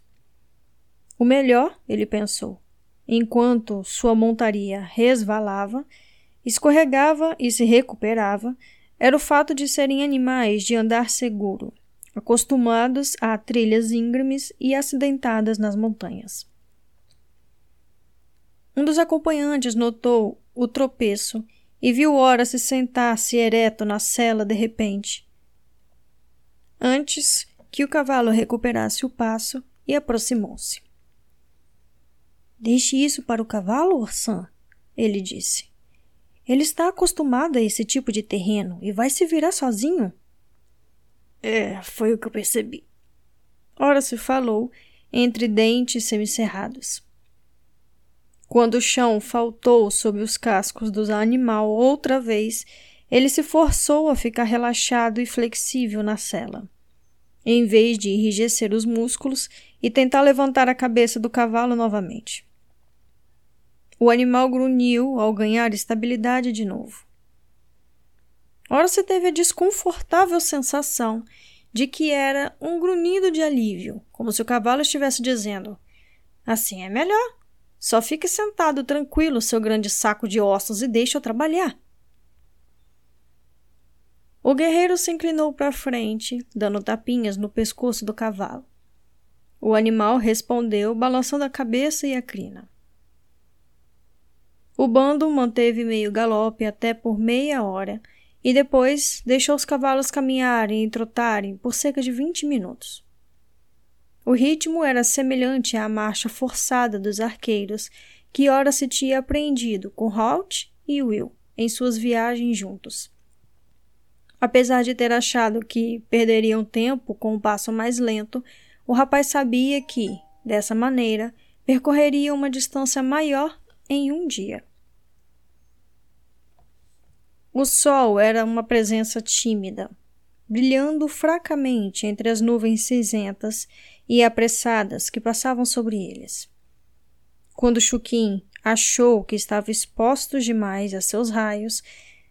O melhor, ele pensou, enquanto sua montaria resvalava, escorregava e se recuperava, era o fato de serem animais de andar seguro, acostumados a trilhas íngremes e acidentadas nas montanhas. Um dos acompanhantes notou o tropeço e viu Ora se sentar-se ereto na cela de repente. Antes que o cavalo recuperasse o passo e aproximou-se. Deixe isso para o cavalo, Orsan, ele disse. Ele está acostumado a esse tipo de terreno e vai se virar sozinho. É, foi o que eu percebi. Ora se falou, entre dentes semicerrados. Quando o chão faltou sob os cascos do animal outra vez, ele se forçou a ficar relaxado e flexível na cela. Em vez de enrijecer os músculos e tentar levantar a cabeça do cavalo novamente. O animal grunhiu ao ganhar estabilidade de novo. Ora se teve a desconfortável sensação de que era um grunhido de alívio, como se o cavalo estivesse dizendo: Assim é melhor. Só fique sentado tranquilo, seu grande saco de ossos, e deixe eu trabalhar. O guerreiro se inclinou para frente, dando tapinhas no pescoço do cavalo. O animal respondeu, balançando a cabeça e a crina. O bando manteve meio galope até por meia hora e depois deixou os cavalos caminharem e trotarem por cerca de 20 minutos. O ritmo era semelhante à marcha forçada dos arqueiros que ora se tinha aprendido com Halt e Will em suas viagens juntos. Apesar de ter achado que perderiam tempo com um passo mais lento, o rapaz sabia que, dessa maneira, percorreria uma distância maior em um dia. O sol era uma presença tímida, brilhando fracamente entre as nuvens cinzentas e apressadas que passavam sobre eles. Quando Chuquim achou que estava exposto demais a seus raios,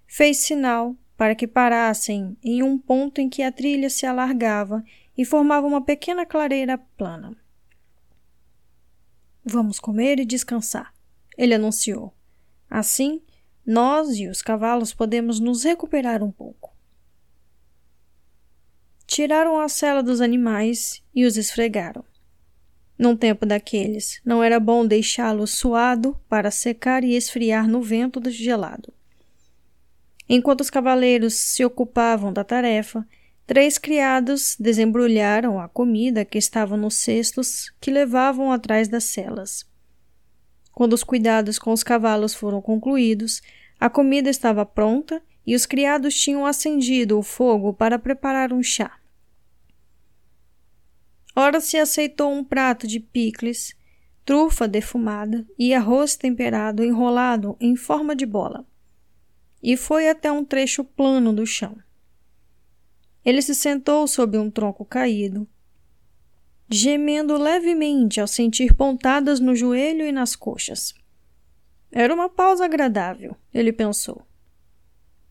fez sinal para que parassem em um ponto em que a trilha se alargava e formava uma pequena clareira plana. Vamos comer e descansar ele anunciou. Assim, nós e os cavalos podemos nos recuperar um pouco. Tiraram a sela dos animais e os esfregaram. Num tempo daqueles, não era bom deixá-lo suado para secar e esfriar no vento gelado. Enquanto os cavaleiros se ocupavam da tarefa, três criados desembrulharam a comida que estava nos cestos que levavam atrás das celas. Quando os cuidados com os cavalos foram concluídos, a comida estava pronta e os criados tinham acendido o fogo para preparar um chá. Ora se aceitou um prato de picles, trufa defumada e arroz temperado enrolado em forma de bola. E foi até um trecho plano do chão. Ele se sentou sob um tronco caído, gemendo levemente ao sentir pontadas no joelho e nas coxas. Era uma pausa agradável, ele pensou.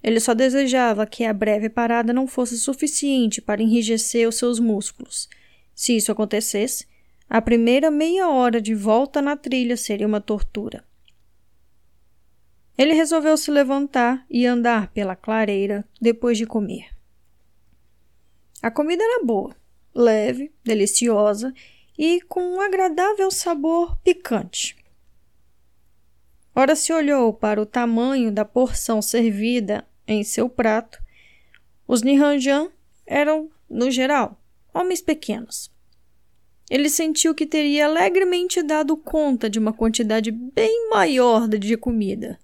Ele só desejava que a breve parada não fosse suficiente para enrijecer os seus músculos. Se isso acontecesse, a primeira meia hora de volta na trilha seria uma tortura. Ele resolveu se levantar e andar pela clareira depois de comer. A comida era boa, leve, deliciosa e com um agradável sabor picante. Ora se olhou para o tamanho da porção servida em seu prato. Os Nihanjan eram, no geral, homens pequenos. Ele sentiu que teria alegremente dado conta de uma quantidade bem maior de comida.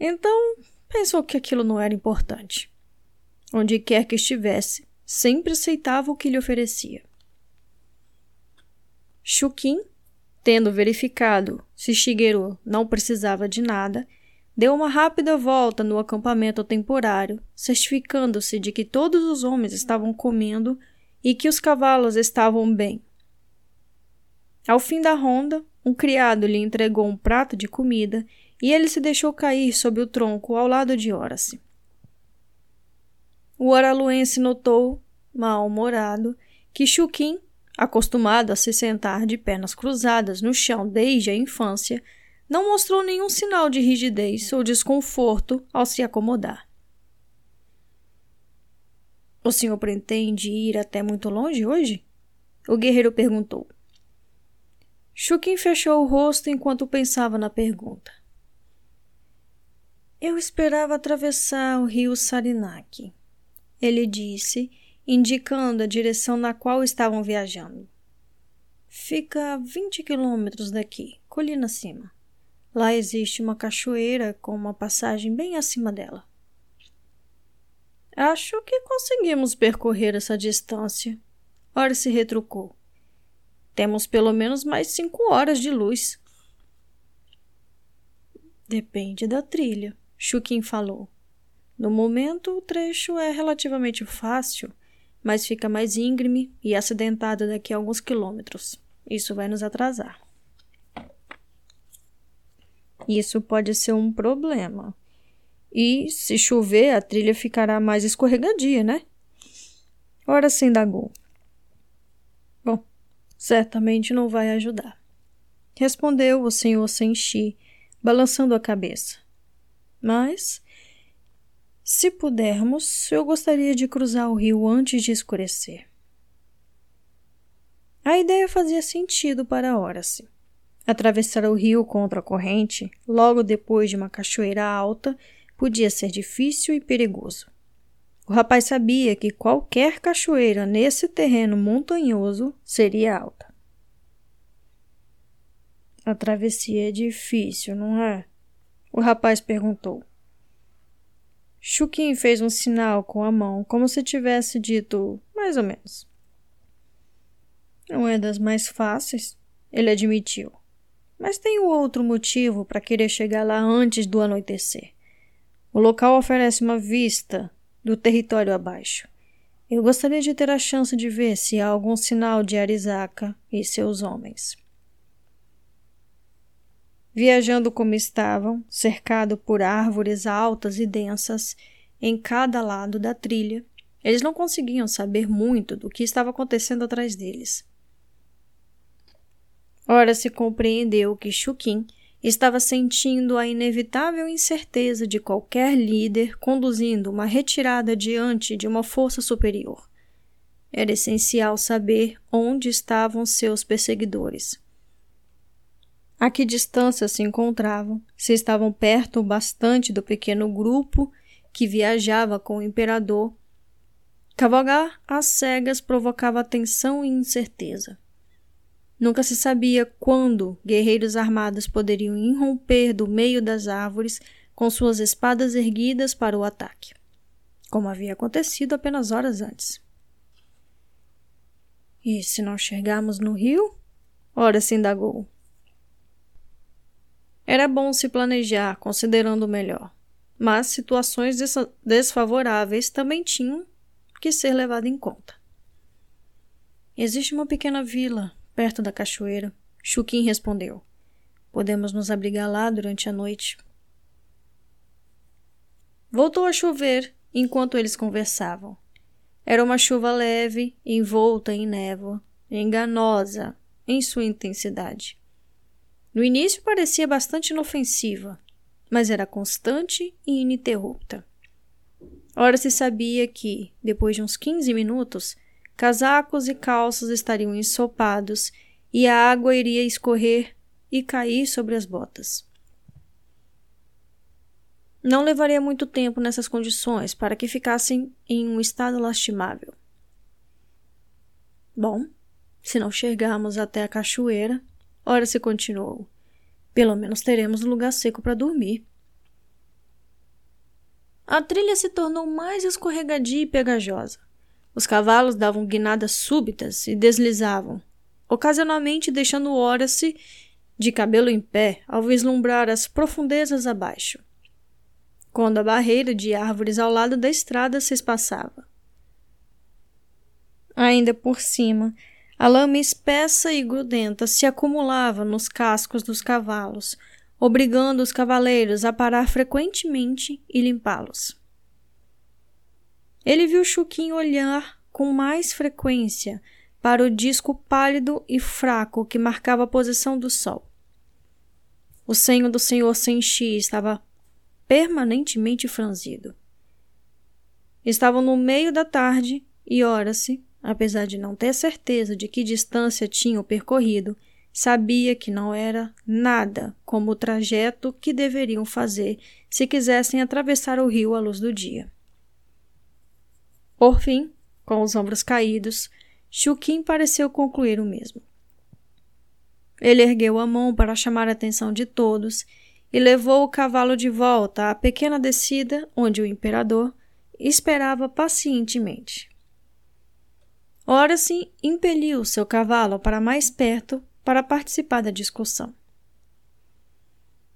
Então, pensou que aquilo não era importante. Onde quer que estivesse, sempre aceitava o que lhe oferecia. Chuquim, tendo verificado se Shigeru não precisava de nada, deu uma rápida volta no acampamento temporário, certificando-se de que todos os homens estavam comendo e que os cavalos estavam bem. Ao fim da ronda, um criado lhe entregou um prato de comida e ele se deixou cair sob o tronco ao lado de Horace. O araluense notou, mal-humorado, que Chuquim, acostumado a se sentar de pernas cruzadas no chão desde a infância, não mostrou nenhum sinal de rigidez ou desconforto ao se acomodar. O senhor pretende ir até muito longe hoje? O guerreiro perguntou. Chuquim fechou o rosto enquanto pensava na pergunta. Eu esperava atravessar o rio Sarinac ele disse, indicando a direção na qual estavam viajando. Fica a 20 quilômetros daqui, colina acima. Lá existe uma cachoeira com uma passagem bem acima dela. Acho que conseguimos percorrer essa distância. Ora se retrucou. Temos pelo menos mais cinco horas de luz. Depende da trilha, Chuquim falou. No momento, o trecho é relativamente fácil, mas fica mais íngreme e acidentado daqui a alguns quilômetros. Isso vai nos atrasar. Isso pode ser um problema. E, se chover, a trilha ficará mais escorregadia, né? Ora se indagou. Bom, certamente não vai ajudar. Respondeu o senhor Senshi, balançando a cabeça. Mas, se pudermos, eu gostaria de cruzar o rio antes de escurecer. A ideia fazia sentido para Horace. Atravessar o rio contra a corrente, logo depois de uma cachoeira alta, podia ser difícil e perigoso. O rapaz sabia que qualquer cachoeira nesse terreno montanhoso seria alta. A travessia é difícil, não é? O rapaz perguntou. Chuquim fez um sinal com a mão, como se tivesse dito mais ou menos. Não é das mais fáceis, ele admitiu. Mas tenho outro motivo para querer chegar lá antes do anoitecer. O local oferece uma vista do território abaixo. Eu gostaria de ter a chance de ver se há algum sinal de Arizaka e seus homens. Viajando como estavam, cercado por árvores altas e densas em cada lado da trilha, eles não conseguiam saber muito do que estava acontecendo atrás deles. Ora se compreendeu que Chukin estava sentindo a inevitável incerteza de qualquer líder conduzindo uma retirada diante de uma força superior. Era essencial saber onde estavam seus perseguidores. A que distância se encontravam, se estavam perto bastante do pequeno grupo que viajava com o imperador. Cavalgar às cegas provocava tensão e incerteza. Nunca se sabia quando guerreiros armados poderiam irromper do meio das árvores com suas espadas erguidas para o ataque, como havia acontecido apenas horas antes. E se não chegarmos no rio? Ora se indagou. Era bom se planejar, considerando o melhor, mas situações desfavoráveis também tinham que ser levadas em conta. Existe uma pequena vila perto da cachoeira. Chuquim respondeu: Podemos nos abrigar lá durante a noite. Voltou a chover enquanto eles conversavam. Era uma chuva leve, envolta em névoa, enganosa em sua intensidade. No início parecia bastante inofensiva, mas era constante e ininterrupta. Ora se sabia que, depois de uns 15 minutos, Casacos e calças estariam ensopados e a água iria escorrer e cair sobre as botas. Não levaria muito tempo nessas condições para que ficassem em um estado lastimável. Bom, se não chegarmos até a cachoeira, ora se continuou. Pelo menos teremos um lugar seco para dormir. A trilha se tornou mais escorregadia e pegajosa. Os cavalos davam guinadas súbitas e deslizavam, ocasionalmente deixando Horace de cabelo em pé ao vislumbrar as profundezas abaixo, quando a barreira de árvores ao lado da estrada se espaçava. Ainda por cima, a lama espessa e grudenta se acumulava nos cascos dos cavalos, obrigando os cavaleiros a parar frequentemente e limpá-los. Ele viu Chuquim olhar com mais frequência para o disco pálido e fraco que marcava a posição do sol. O senho do senhor Senshi estava permanentemente franzido. Estavam no meio da tarde e ora-se, apesar de não ter certeza de que distância tinham percorrido, sabia que não era nada como o trajeto que deveriam fazer se quisessem atravessar o rio à luz do dia. Por fim, com os ombros caídos, Chuquim pareceu concluir o mesmo. Ele ergueu a mão para chamar a atenção de todos e levou o cavalo de volta à pequena descida onde o imperador esperava pacientemente. Ora se impeliu seu cavalo para mais perto para participar da discussão.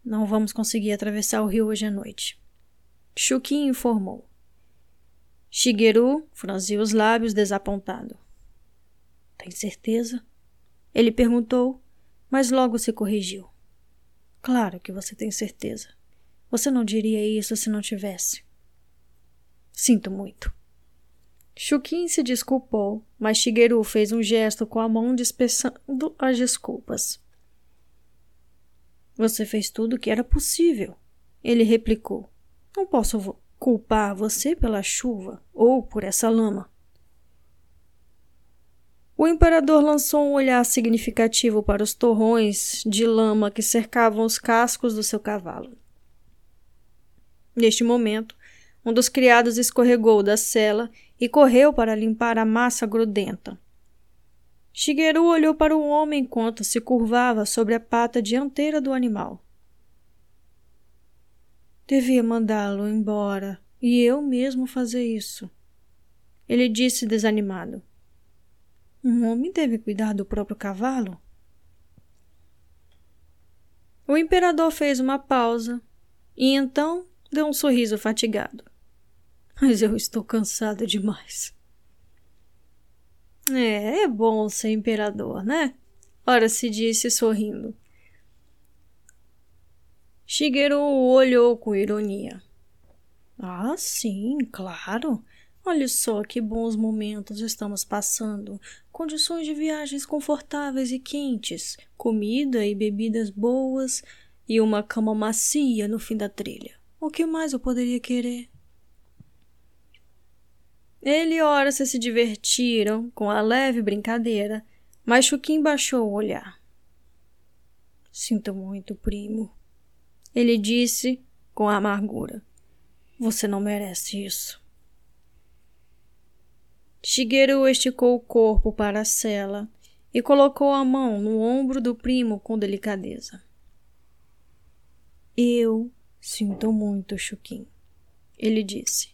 Não vamos conseguir atravessar o rio hoje à noite. Chuquim informou. Shigeru franziu os lábios desapontado. Tem certeza? Ele perguntou, mas logo se corrigiu. Claro que você tem certeza. Você não diria isso se não tivesse. Sinto muito. Shukin se desculpou, mas Shigeru fez um gesto com a mão dispersando as desculpas. Você fez tudo o que era possível, ele replicou. Não posso culpar você pela chuva ou por essa lama. O imperador lançou um olhar significativo para os torrões de lama que cercavam os cascos do seu cavalo. Neste momento, um dos criados escorregou da cela e correu para limpar a massa grudenta. Shigeru olhou para o homem enquanto se curvava sobre a pata dianteira do animal. Devia mandá-lo embora e eu mesmo fazer isso. Ele disse desanimado. Um homem deve cuidar do próprio cavalo? O imperador fez uma pausa e então deu um sorriso fatigado. Mas eu estou cansado demais. É, é bom ser imperador, né? Ora se disse sorrindo. Shigeru olhou com ironia. Ah, sim, claro. Olha só que bons momentos estamos passando. Condições de viagens confortáveis e quentes, comida e bebidas boas e uma cama macia no fim da trilha. O que mais eu poderia querer? Ele e Horace se divertiram com a leve brincadeira, mas Chuquim baixou o olhar. Sinto muito, primo. Ele disse com amargura. Você não merece isso. Shigeru esticou o corpo para a cela e colocou a mão no ombro do primo com delicadeza. Eu sinto muito, Chuquim. Ele disse.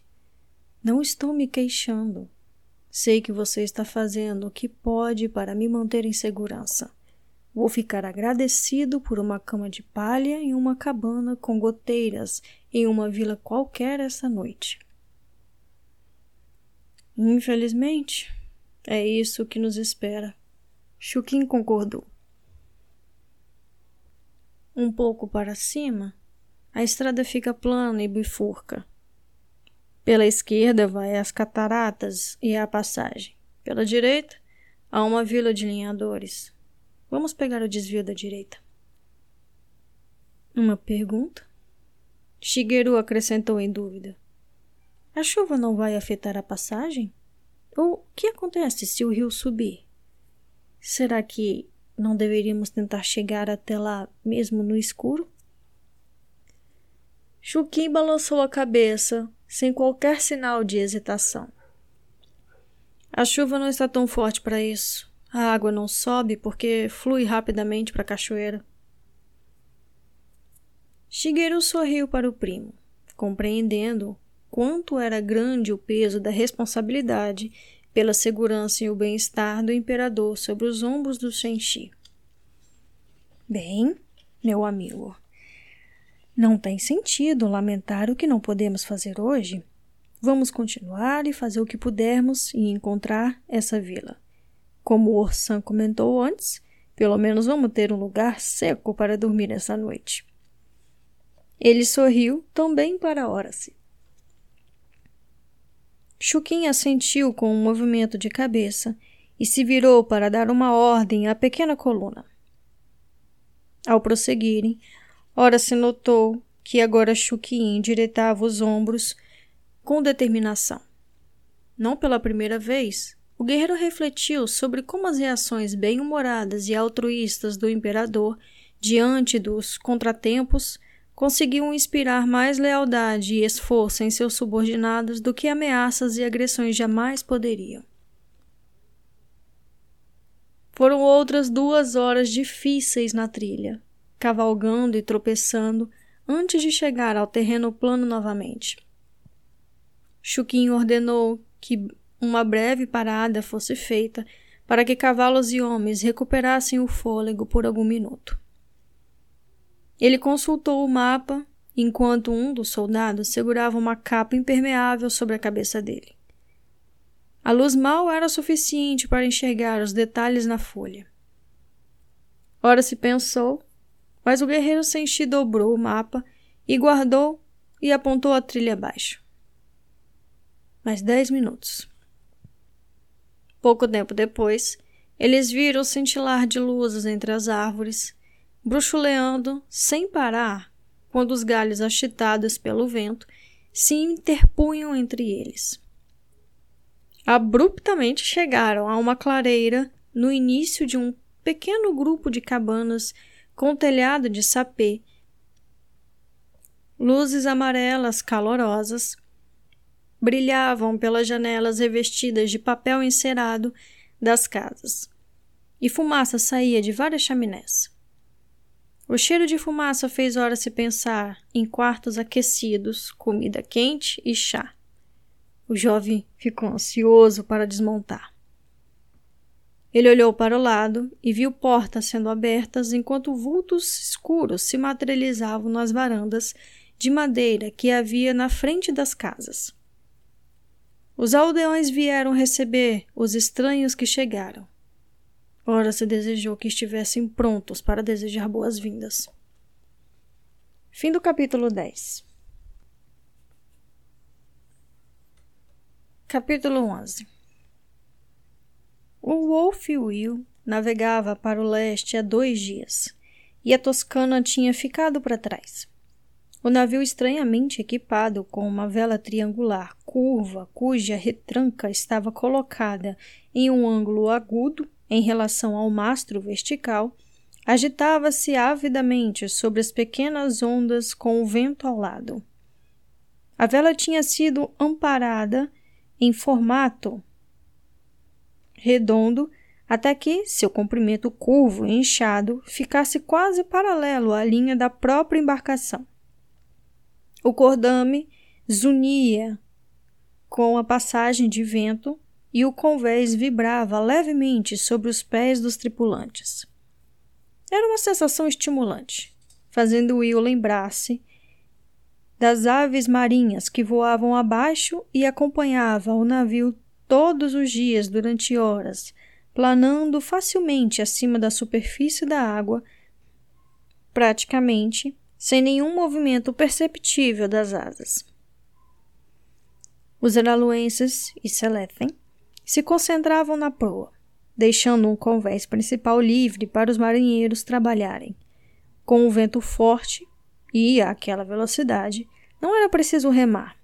Não estou me queixando. Sei que você está fazendo o que pode para me manter em segurança. Vou ficar agradecido por uma cama de palha em uma cabana com goteiras em uma vila qualquer essa noite. Infelizmente, é isso que nos espera. Chuquim concordou. Um pouco para cima, a estrada fica plana e bifurca. Pela esquerda vai as cataratas e a passagem. Pela direita, há uma vila de linhadores. Vamos pegar o desvio da direita. Uma pergunta? Shigeru acrescentou em dúvida. A chuva não vai afetar a passagem? Ou o que acontece se o rio subir? Será que não deveríamos tentar chegar até lá mesmo no escuro? Chuquim balançou a cabeça, sem qualquer sinal de hesitação. A chuva não está tão forte para isso. A água não sobe porque flui rapidamente para a cachoeira. Shigeru sorriu para o primo, compreendendo quanto era grande o peso da responsabilidade pela segurança e o bem-estar do imperador sobre os ombros do Shenshi. Bem, meu amigo, não tem sentido lamentar o que não podemos fazer hoje. Vamos continuar e fazer o que pudermos e encontrar essa vila. Como o Orsan comentou antes, pelo menos vamos ter um lugar seco para dormir essa noite. Ele sorriu também para Horace. Chuquim assentiu com um movimento de cabeça e se virou para dar uma ordem à pequena coluna. Ao prosseguirem, Ora se notou que agora Chuquim endireitava os ombros com determinação. Não pela primeira vez, o guerreiro refletiu sobre como as reações bem-humoradas e altruístas do imperador diante dos contratempos conseguiam inspirar mais lealdade e esforço em seus subordinados do que ameaças e agressões jamais poderiam. Foram outras duas horas difíceis na trilha, cavalgando e tropeçando antes de chegar ao terreno plano novamente. Chuquinho ordenou que uma breve parada fosse feita para que cavalos e homens recuperassem o fôlego por algum minuto. Ele consultou o mapa enquanto um dos soldados segurava uma capa impermeável sobre a cabeça dele. A luz mal era suficiente para enxergar os detalhes na folha. Ora se pensou mas o guerreiro Senshi dobrou o mapa e guardou e apontou a trilha abaixo. Mais dez minutos. Pouco tempo depois, eles viram cintilar de luzes entre as árvores, bruxuleando sem parar quando os galhos agitados pelo vento se interpunham entre eles. Abruptamente chegaram a uma clareira no início de um pequeno grupo de cabanas com telhado de sapê. Luzes amarelas calorosas brilhavam pelas janelas revestidas de papel encerado das casas, e fumaça saía de várias chaminés. O cheiro de fumaça fez Ora se pensar em quartos aquecidos, comida quente e chá. O jovem ficou ansioso para desmontar. Ele olhou para o lado e viu portas sendo abertas enquanto vultos escuros se materializavam nas varandas de madeira que havia na frente das casas. Os aldeões vieram receber os estranhos que chegaram. Ora se desejou que estivessem prontos para desejar boas-vindas. Fim do capítulo 10. Capítulo 11 O Wolf Will navegava para o leste há dois dias, e a Toscana tinha ficado para trás. O navio estranhamente equipado com uma vela triangular curva, cuja retranca estava colocada em um ângulo agudo em relação ao mastro vertical, agitava-se avidamente sobre as pequenas ondas com o vento ao lado. A vela tinha sido amparada em formato redondo até que seu comprimento curvo e inchado ficasse quase paralelo à linha da própria embarcação. O cordame zunia com a passagem de vento e o convés vibrava levemente sobre os pés dos tripulantes. Era uma sensação estimulante, fazendo Will lembrar-se das aves marinhas que voavam abaixo e acompanhavam o navio todos os dias durante horas, planando facilmente acima da superfície da água, praticamente sem nenhum movimento perceptível das asas. Os eraluenses e Selethen se concentravam na proa, deixando um convés principal livre para os marinheiros trabalharem. Com o vento forte e àquela velocidade, não era preciso remar,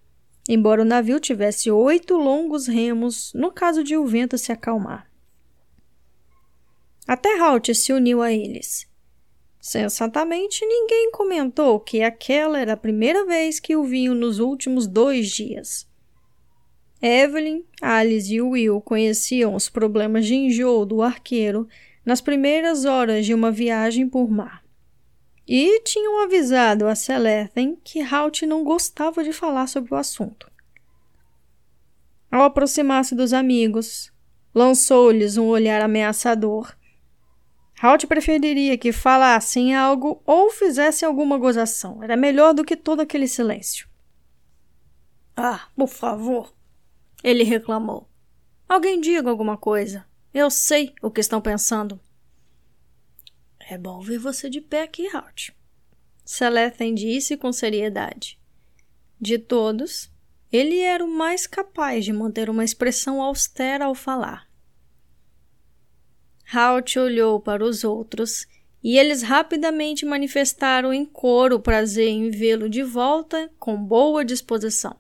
embora o navio tivesse oito longos remos no caso de o vento se acalmar. Até Halt se uniu a eles. Sensatamente, ninguém comentou que aquela era a primeira vez que o vinham nos últimos dois dias. Evelyn, Alice e Will conheciam os problemas de enjoo do arqueiro nas primeiras horas de uma viagem por mar. E tinham avisado a Celethen que Halt não gostava de falar sobre o assunto. Ao aproximar-se dos amigos, lançou-lhes um olhar ameaçador. Halt preferiria que falassem algo ou fizessem alguma gozação. Era melhor do que todo aquele silêncio. Ah, por favor, ele reclamou. Alguém diga alguma coisa. Eu sei o que estão pensando. É bom ver você de pé aqui, Halt. Selethen disse com seriedade. De todos, ele era o mais capaz de manter uma expressão austera ao falar. Halt olhou para os outros e eles rapidamente manifestaram em coro o prazer em vê-lo de volta com boa disposição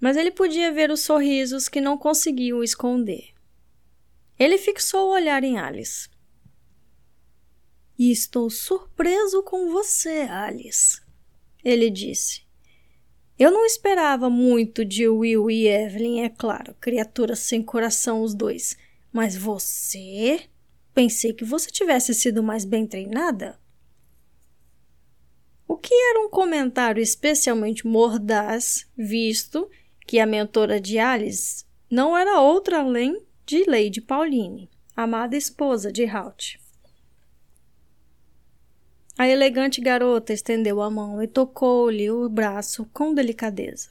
mas ele podia ver os sorrisos que não conseguiam esconder. Ele fixou o olhar em Alice. Estou surpreso com você, Alice, ele disse. Eu não esperava muito de Will e Evelyn, é claro, criaturas sem coração os dois. Mas você? Pensei que você tivesse sido mais bem treinada. O que era um comentário especialmente mordaz, visto que a mentora de Alice não era outra além de Lady Pauline, amada esposa de Halt. A elegante garota estendeu a mão e tocou-lhe o braço com delicadeza.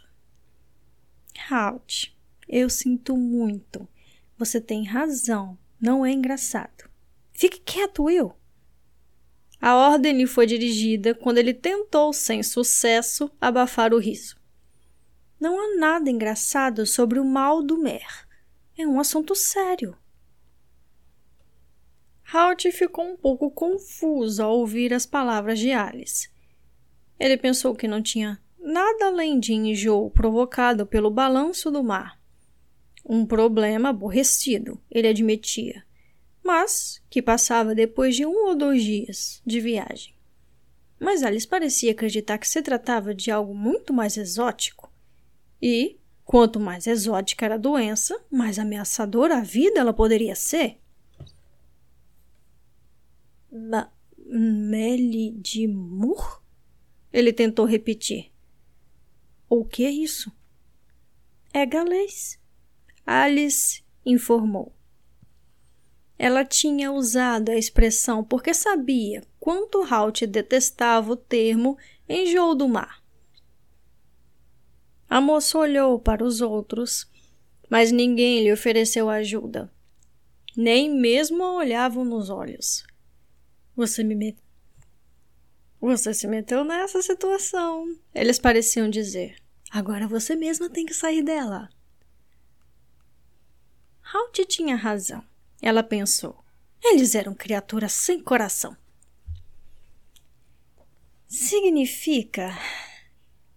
Halt, eu sinto muito. Você tem razão, não é engraçado. Fique quieto, Will. A ordem lhe foi dirigida quando ele tentou, sem sucesso, abafar o riso. Não há nada engraçado sobre o mal do Mer. É um assunto sério. Halt ficou um pouco confuso ao ouvir as palavras de Alice. Ele pensou que não tinha nada além de enjoo provocado pelo balanço do mar. Um problema aborrecido, ele admitia, mas que passava depois de um ou dois dias de viagem. Mas Alice parecia acreditar que se tratava de algo muito mais exótico. E, quanto mais exótica era a doença, mais ameaçadora a vida ela poderia ser. Ma Meli de Mur? Ele tentou repetir. O que é isso? É galês. Alice informou. Ela tinha usado a expressão porque sabia quanto Halt detestava o termo enjoo do mar. A moça olhou para os outros, mas ninguém lhe ofereceu ajuda. Nem mesmo a olhavam nos olhos. Você me met... Você se meteu nessa situação. Eles pareciam dizer. Agora você mesma tem que sair dela. Halt tinha razão. Ela pensou. Eles eram criaturas sem coração. Significa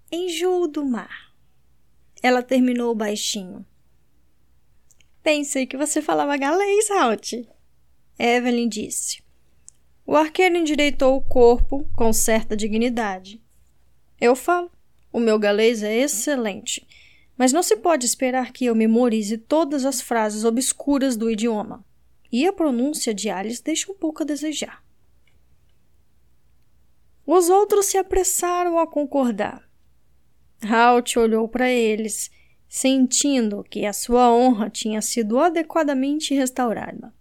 enjoo do mar. Ela terminou baixinho. Pensei que você falava galês, Halt. Evelyn disse. O arqueiro endireitou o corpo com certa dignidade. Eu falo. O meu galês é excelente mas não se pode esperar que eu memorize todas as frases obscuras do idioma. E a pronúncia de Alice deixa um pouco a desejar. Os outros se apressaram a concordar. Halt olhou para eles, sentindo que a sua honra tinha sido adequadamente restaurada.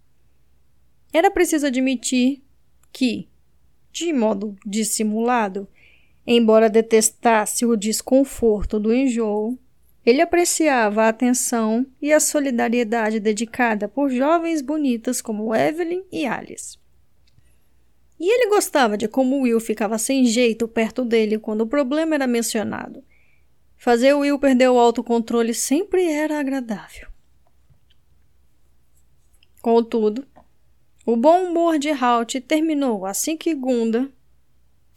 Era preciso admitir que, de modo dissimulado, embora detestasse o desconforto do enjoo, ele apreciava a atenção e a solidariedade dedicada por jovens bonitas como Evelyn e Alice. E ele gostava de como Will ficava sem jeito perto dele quando o problema era mencionado. Fazer Will perder o autocontrole sempre era agradável. Contudo, o bom humor de Halt terminou assim que Gunda,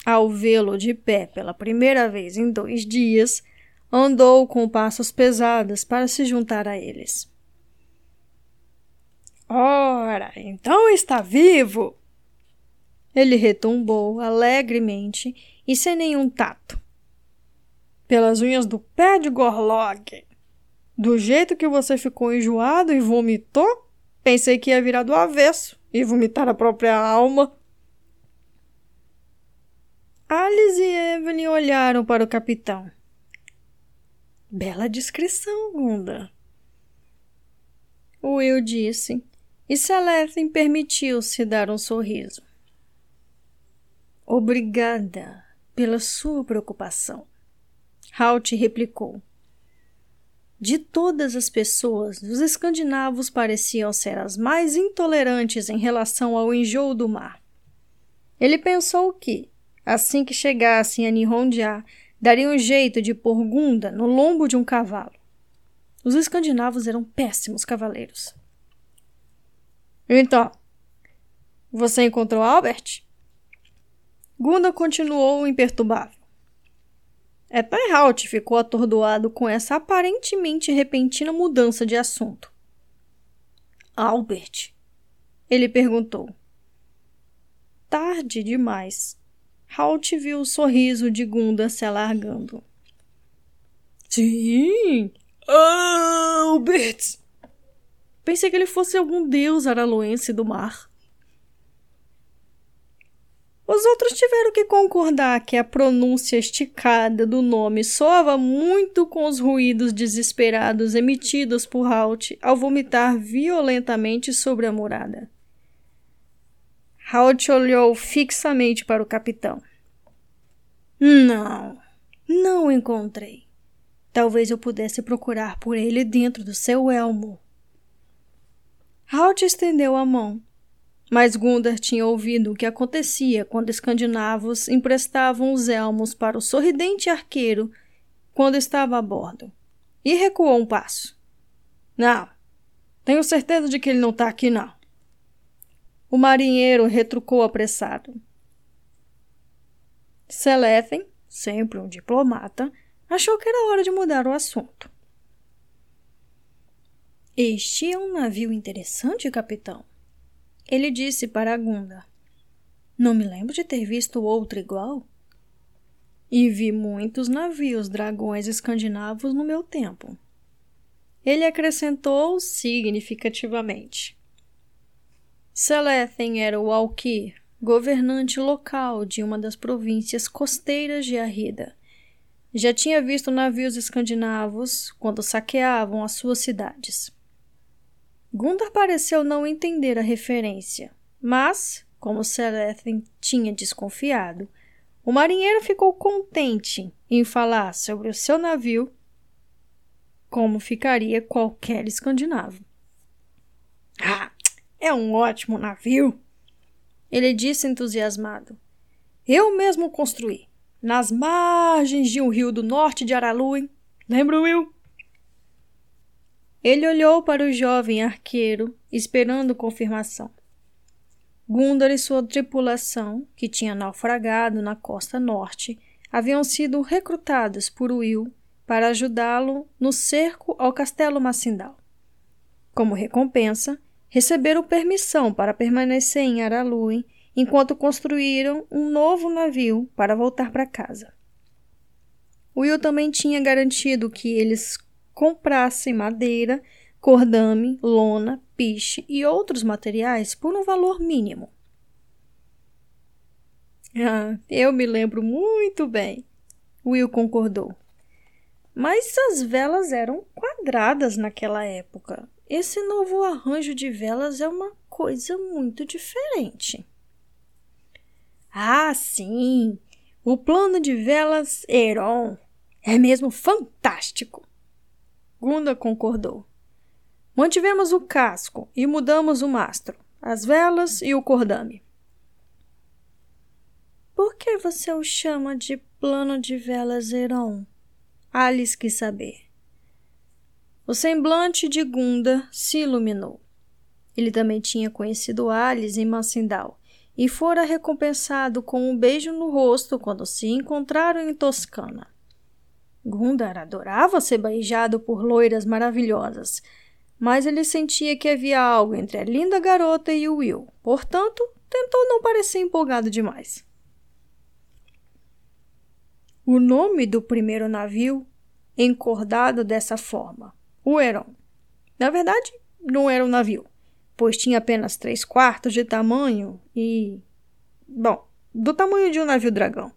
ao vê-lo de pé pela primeira vez em dois dias, andou com passos pesados para se juntar a eles. Ora, então está vivo! Ele retumbou alegremente e sem nenhum tato. Pelas unhas do pé de Gorlog. Do jeito que você ficou enjoado e vomitou, pensei que ia virar do avesso e vomitar a própria alma. Alice e Evelyn olharam para o capitão. Bela descrição, Gunda. Will disse, e Celeste permitiu-se dar um sorriso. Obrigada pela sua preocupação. Halt replicou. De todas as pessoas, os escandinavos pareciam ser as mais intolerantes em relação ao enjoo do mar. Ele pensou que, assim que chegassem a Nihondia, daria um jeito de pôr Gunda no lombo de um cavalo. Os escandinavos eram péssimos cavaleiros. Então, você encontrou Albert? Gunda continuou imperturbável. Ethelhalt ficou atordoado com essa aparentemente repentina mudança de assunto. Albert? Ele perguntou. Tarde demais. Halt viu o sorriso de Gunda se alargando. Sim! Albert! Pensei que ele fosse algum deus araloense do mar. Os outros tiveram que concordar que a pronúncia esticada do nome soava muito com os ruídos desesperados emitidos por Halt ao vomitar violentamente sobre a murada. Halt olhou fixamente para o capitão. Não, não o encontrei. Talvez eu pudesse procurar por ele dentro do seu elmo. Halt estendeu a mão. Mas Gundar tinha ouvido o que acontecia quando escandinavos emprestavam os elmos para o sorridente arqueiro quando estava a bordo, e recuou um passo. Não, tenho certeza de que ele não está aqui, não. O marinheiro retrucou apressado. Selethen, sempre um diplomata, achou que era hora de mudar o assunto. Este é um navio interessante, capitão. Ele disse para Gunda. Não me lembro de ter visto outro igual. E vi muitos navios dragões escandinavos no meu tempo. Ele acrescentou significativamente. Selethen era o Alquir, governante local de uma das províncias costeiras de Arrida. Já tinha visto navios escandinavos quando saqueavam as suas cidades. Gundar pareceu não entender a referência, mas, como Selethen tinha desconfiado, o marinheiro ficou contente em falar sobre o seu navio, como ficaria qualquer escandinavo. Ah, é um ótimo navio! Ele disse entusiasmado. Eu mesmo construí, nas margens de um rio do norte de Araluen. Lembra, Will? Ele olhou para o jovem arqueiro, esperando confirmação. Gundar e sua tripulação, que tinha naufragado na costa norte, haviam sido recrutados por Will para ajudá-lo no cerco ao castelo Macindal. Como recompensa, receberam permissão para permanecer em Araluen enquanto construíram um novo navio para voltar para casa. Will também tinha garantido que eles comprassem madeira, cordame, lona, piche e outros materiais por um valor mínimo. Ah, eu me lembro muito bem, Will concordou. Mas as velas eram quadradas naquela época. Esse novo arranjo de velas é uma coisa muito diferente. Ah, sim! O plano de velas Heron é mesmo fantástico! Gunda concordou. Mantivemos o casco e mudamos o mastro, as velas e o cordame. Por que você o chama de plano de velas Heron? Alice quis saber. O semblante de Gunda se iluminou. Ele também tinha conhecido Alice em Massindal e fora recompensado com um beijo no rosto quando se encontraram em Toscana. Gundar adorava ser beijado por loiras maravilhosas, mas ele sentia que havia algo entre a linda garota e o Will, portanto, tentou não parecer empolgado demais. O nome do primeiro navio, encordado dessa forma, o Heron. Na verdade, não era um navio, pois tinha apenas três quartos de tamanho e. Bom, do tamanho de um navio dragão.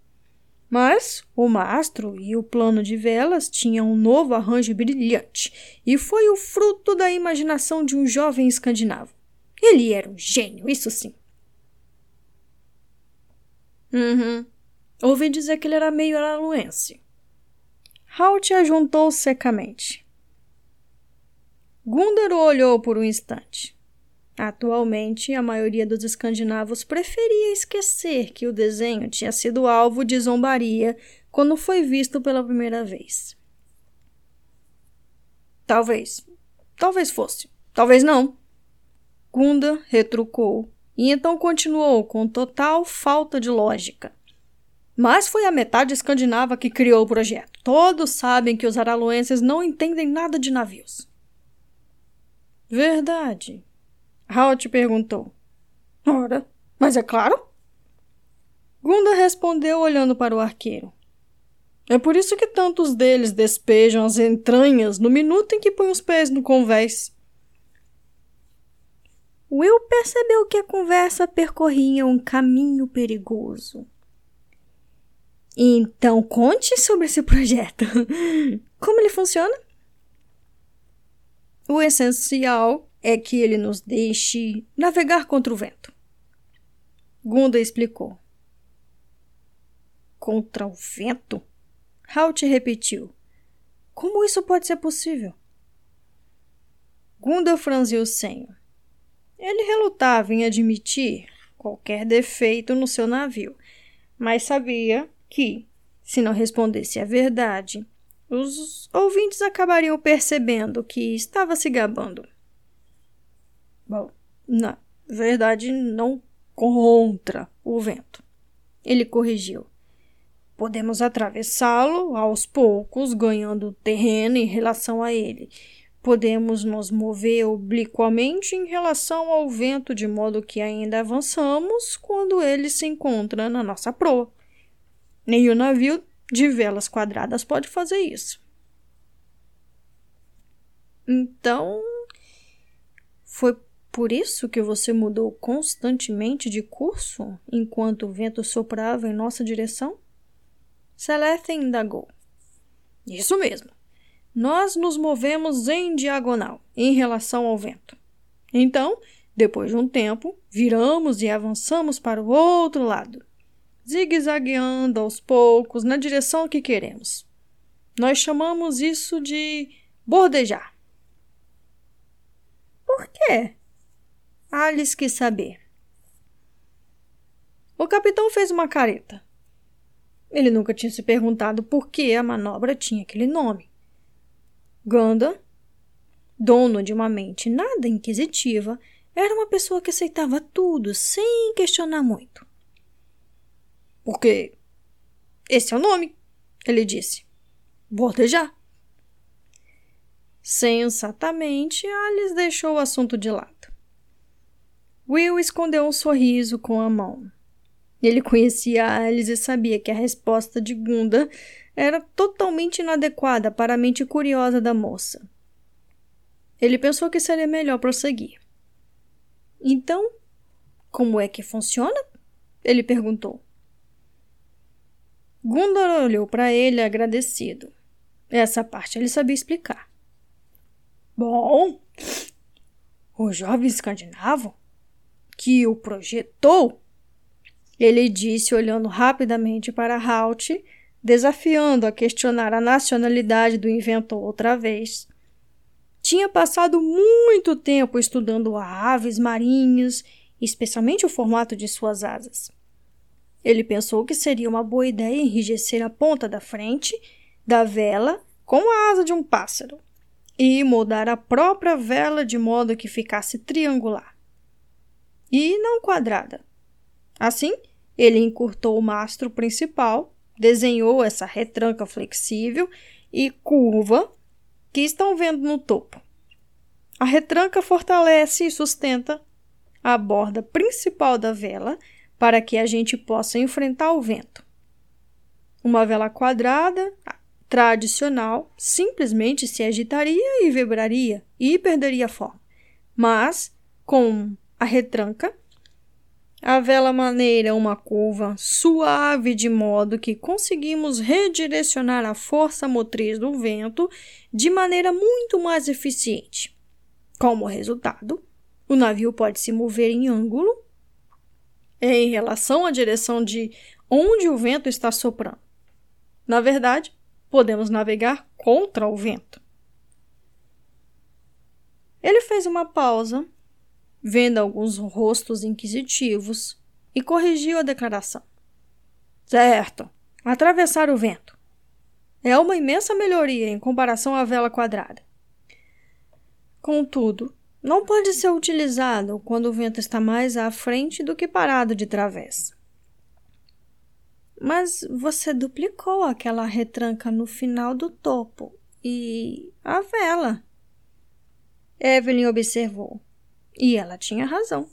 Mas o mastro e o plano de velas tinham um novo arranjo brilhante e foi o fruto da imaginação de um jovem escandinavo. Ele era um gênio, isso sim. Uhum. Ouvi dizer que ele era meio araluense. Halt ajuntou secamente. Gundar olhou por um instante. Atualmente, a maioria dos escandinavos preferia esquecer que o desenho tinha sido alvo de zombaria quando foi visto pela primeira vez. Talvez. Talvez fosse. Talvez não. Gunda retrucou e então continuou com total falta de lógica. Mas foi a metade escandinava que criou o projeto. Todos sabem que os araluenses não entendem nada de navios. Verdade, Halt perguntou. Ora, mas é claro. Gunda respondeu olhando para o arqueiro. É por isso que tantos deles despejam as entranhas no minuto em que põem os pés no convés. Will percebeu que a conversa percorria um caminho perigoso. Então, conte sobre esse projeto. Como ele funciona? O essencial é que ele nos deixe navegar contra o vento. Gunda explicou. Contra o vento? Halt repetiu. Como isso pode ser possível? Gunda franziu o senho. Ele relutava em admitir qualquer defeito no seu navio, mas sabia que, se não respondesse a verdade, os ouvintes acabariam percebendo que estava se gabando. Bom, na verdade, não contra o vento. Ele corrigiu. Podemos atravessá-lo aos poucos, ganhando terreno em relação a ele. Podemos nos mover obliquamente em relação ao vento, de modo que ainda avançamos quando ele se encontra na nossa proa. O navio de velas quadradas pode fazer isso. Então, foi por isso que você mudou constantemente de curso enquanto o vento soprava em nossa direção? Celeste indagou. Isso mesmo. Nós nos movemos em diagonal em relação ao vento. Então, depois de um tempo, viramos e avançamos para o outro lado, zigue-zagueando aos poucos na direção que queremos. Nós chamamos isso de bordejar. Por quê? Alice quis saber. O capitão fez uma careta. Ele nunca tinha se perguntado por que a manobra tinha aquele nome. Ganda, dono de uma mente nada inquisitiva, era uma pessoa que aceitava tudo sem questionar muito. Porque esse é o nome, ele disse. Bordejar. Sensatamente, Alice deixou o assunto de lado. Will escondeu um sorriso com a mão. Ele conhecia Alice e sabia que a resposta de Gunda era totalmente inadequada para a mente curiosa da moça. Ele pensou que seria melhor prosseguir. Então, como é que funciona? Ele perguntou. Gundor olhou para ele agradecido. Essa parte ele sabia explicar. Bom, o jovem escandinavo que o projetou? Ele disse, olhando rapidamente para Halt, desafiando a questionar a nacionalidade do inventor outra vez. Tinha passado muito tempo estudando aves marinhas, especialmente o formato de suas asas. Ele pensou que seria uma boa ideia enrijecer a ponta da frente da vela com a asa de um pássaro e moldar a própria vela de modo que ficasse triangular e não quadrada. Assim, ele encurtou o mastro principal, desenhou essa retranca flexível e curva que estão vendo no topo. A retranca fortalece e sustenta a borda principal da vela para que a gente possa enfrentar o vento. Uma vela quadrada, tradicional, simplesmente se agitaria e vibraria e perderia forma. Mas, com a retranca. A vela maneira uma curva suave de modo que conseguimos redirecionar a força motriz do vento de maneira muito mais eficiente. Como resultado, o navio pode se mover em ângulo em relação à direção de onde o vento está soprando. Na verdade, podemos navegar contra o vento. Ele fez uma pausa vendo alguns rostos inquisitivos, e corrigiu a declaração. Certo, atravessar o vento. É uma imensa melhoria em comparação à vela quadrada. Contudo, não pode ser utilizado quando o vento está mais à frente do que parado de travessa. Mas você duplicou aquela retranca no final do topo e a vela. Evelyn observou. E ela tinha razão.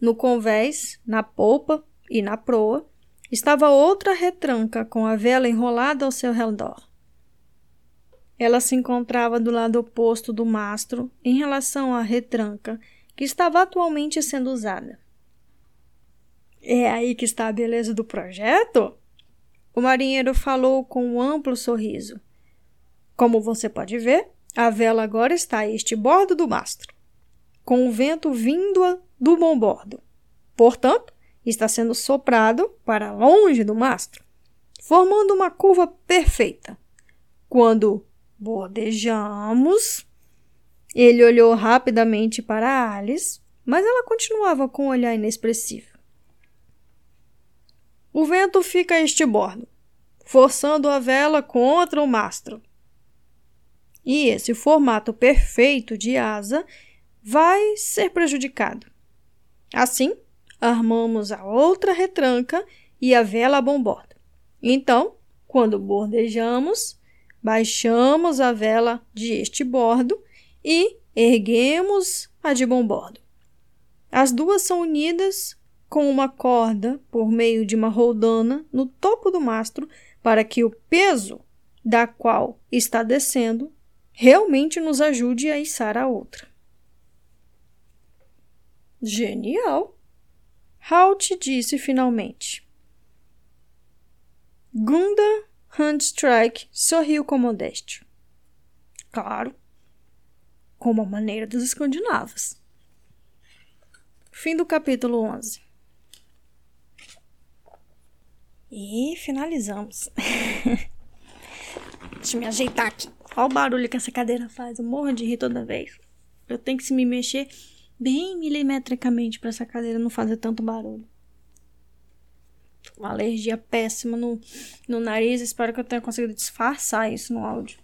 No convés, na polpa e na proa, estava outra retranca com a vela enrolada ao seu redor. Ela se encontrava do lado oposto do mastro em relação à retranca que estava atualmente sendo usada. É aí que está a beleza do projeto? O marinheiro falou com um amplo sorriso. Como você pode ver, a vela agora está a este bordo do mastro com o vento vindo do bom bordo. Portanto, está sendo soprado para longe do mastro, formando uma curva perfeita. Quando bordejamos, ele olhou rapidamente para Alice, mas ela continuava com um olhar inexpressivo. O vento fica a este bordo, forçando a vela contra o mastro. E esse formato perfeito de asa vai ser prejudicado. Assim, armamos a outra retranca e a vela a bombordo. Então, quando bordejamos, baixamos a vela de este bordo e erguemos a de bombordo. As duas são unidas com uma corda por meio de uma roldana no topo do mastro para que o peso da qual está descendo realmente nos ajude a içar a outra. Genial! Halt disse finalmente. Gunda Handstrike sorriu com modéstia. Claro, como a maneira dos escandinavos. Fim do capítulo 11. E finalizamos. Deixa eu me ajeitar aqui. Olha o barulho que essa cadeira faz. Eu morro de rir toda vez. Eu tenho que se me mexer bem milimetricamente para essa cadeira não fazer tanto barulho. Uma alergia péssima no, no nariz. Espero que eu tenha conseguido disfarçar isso no áudio.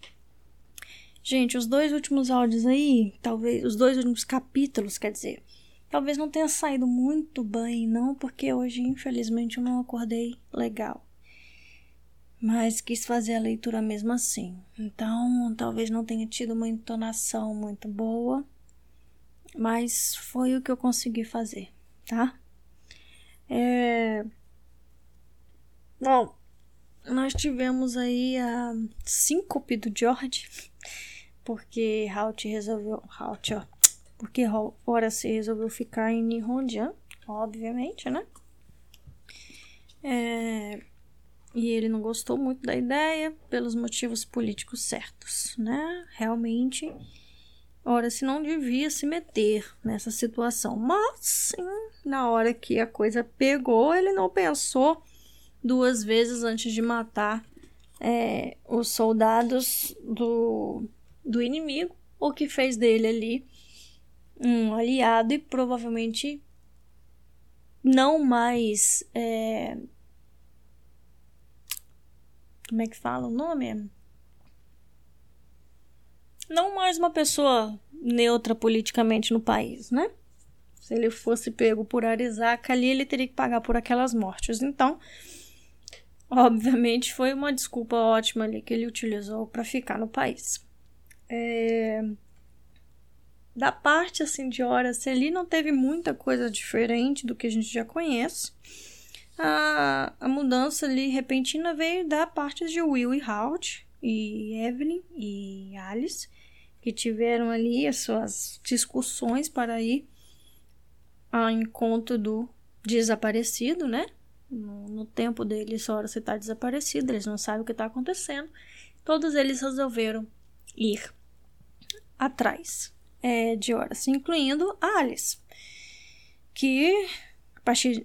Gente, os dois últimos áudios aí, talvez, os dois últimos capítulos, quer dizer, talvez não tenha saído muito bem, não, porque hoje, infelizmente, eu não acordei legal. Mas quis fazer a leitura mesmo assim. Então, talvez não tenha tido uma entonação muito boa, mas foi o que eu consegui fazer, tá? É... Bom, nós tivemos aí a síncope do George porque Halt resolveu. Halt, ó. Porque Horace resolveu ficar em Nihonjan, obviamente, né? É, e ele não gostou muito da ideia pelos motivos políticos certos, né? Realmente, Horace não devia se meter nessa situação. Mas, sim, na hora que a coisa pegou, ele não pensou duas vezes antes de matar é, os soldados do do inimigo, o que fez dele ali um aliado e provavelmente não mais. É... Como é que fala o nome? Não mais uma pessoa neutra politicamente no país, né? Se ele fosse pego por Arizaka ali, ele teria que pagar por aquelas mortes. Então, obviamente, foi uma desculpa ótima ali que ele utilizou para ficar no país. É... Da parte assim de Horace ali não teve muita coisa diferente do que a gente já conhece. A, a mudança ali repentina veio da parte de Will e Halt e Evelyn e Alice, que tiveram ali as suas discussões para ir ao encontro do desaparecido, né? No, no tempo deles, a hora você está desaparecido, eles não sabem o que está acontecendo. Todos eles resolveram ir atrás é, de horas, incluindo a Alice, que,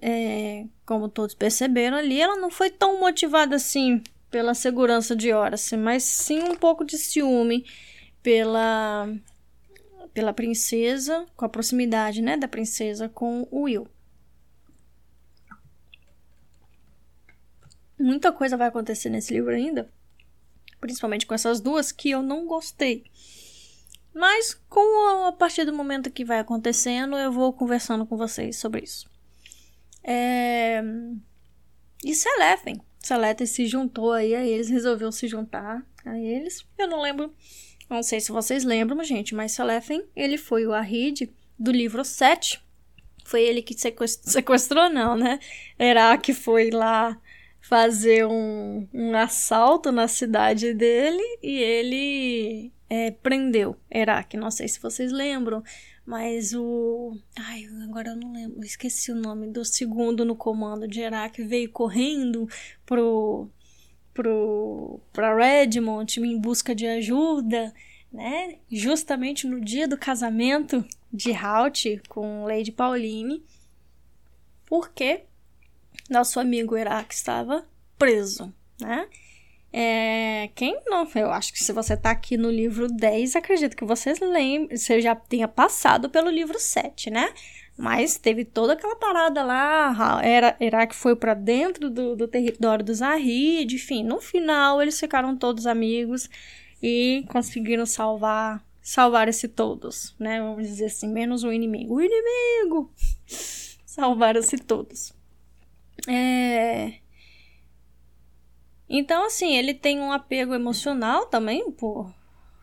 é, como todos perceberam ali, ela não foi tão motivada assim pela segurança de Horace, mas sim um pouco de ciúme pela pela princesa, com a proximidade, né, da princesa com o Will. Muita coisa vai acontecer nesse livro ainda, principalmente com essas duas que eu não gostei. Mas com a, a partir do momento que vai acontecendo, eu vou conversando com vocês sobre isso. É... E Selefen. Selefen se juntou aí a eles, resolveu se juntar a eles. Eu não lembro, não sei se vocês lembram, gente, mas Selefen, ele foi o Ahid do livro 7. Foi ele que sequestrou, sequestrou não, né? que foi lá fazer um, um assalto na cidade dele e ele é, prendeu Herak. Não sei se vocês lembram, mas o. Ai, agora eu não lembro, esqueci o nome do segundo no comando de Herak veio correndo pro. Pro pra Redmond em busca de ajuda, né? Justamente no dia do casamento de Halt com Lady Pauline, porque nosso amigo Herak estava preso, né? É, quem não? Eu acho que se você tá aqui no livro 10, acredito que vocês lembrem, você já tenha passado pelo livro 7, né? Mas teve toda aquela parada lá, era Iraque foi para dentro do, do território dos Arrid, enfim, no final eles ficaram todos amigos e conseguiram salvar salvaram-se todos, né? Vamos dizer assim, menos o inimigo. O inimigo! Salvaram-se todos. É... Então, assim, ele tem um apego emocional também por,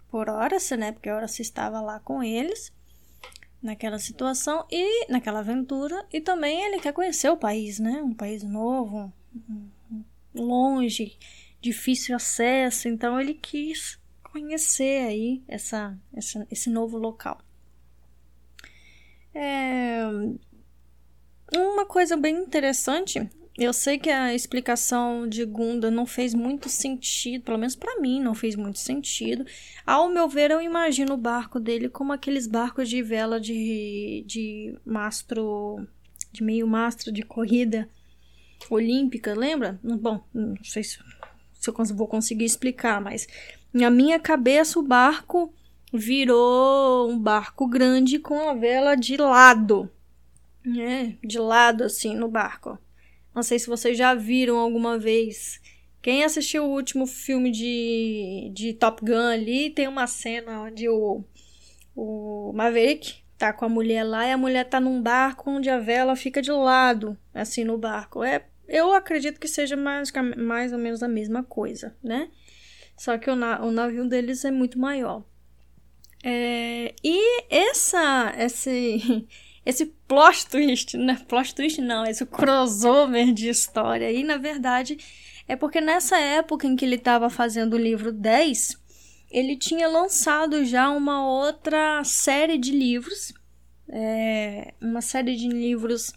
por Horace, né? Porque Horace estava lá com eles naquela situação e naquela aventura. E também ele quer conhecer o país, né? Um país novo, longe, difícil acesso. Então, ele quis conhecer aí essa, essa esse novo local. É... Uma coisa bem interessante, eu sei que a explicação de Gunda não fez muito sentido, pelo menos para mim não fez muito sentido. Ao meu ver, eu imagino o barco dele como aqueles barcos de vela de, de mastro, de meio mastro de corrida olímpica, lembra? Bom, não sei se, se eu vou conseguir explicar, mas na minha cabeça, o barco virou um barco grande com a vela de lado. né? de lado assim no barco. Não sei se vocês já viram alguma vez. Quem assistiu o último filme de, de Top Gun ali, tem uma cena onde o, o Maverick tá com a mulher lá e a mulher tá num barco onde a vela fica de lado, assim, no barco. É, eu acredito que seja mais, mais ou menos a mesma coisa, né? Só que o, na o navio deles é muito maior. É, e essa, esse, esse plot twist, né? Plot twist não, esse crossover de história aí, na verdade, é porque nessa época em que ele estava fazendo o livro 10, ele tinha lançado já uma outra série de livros, é, uma série de livros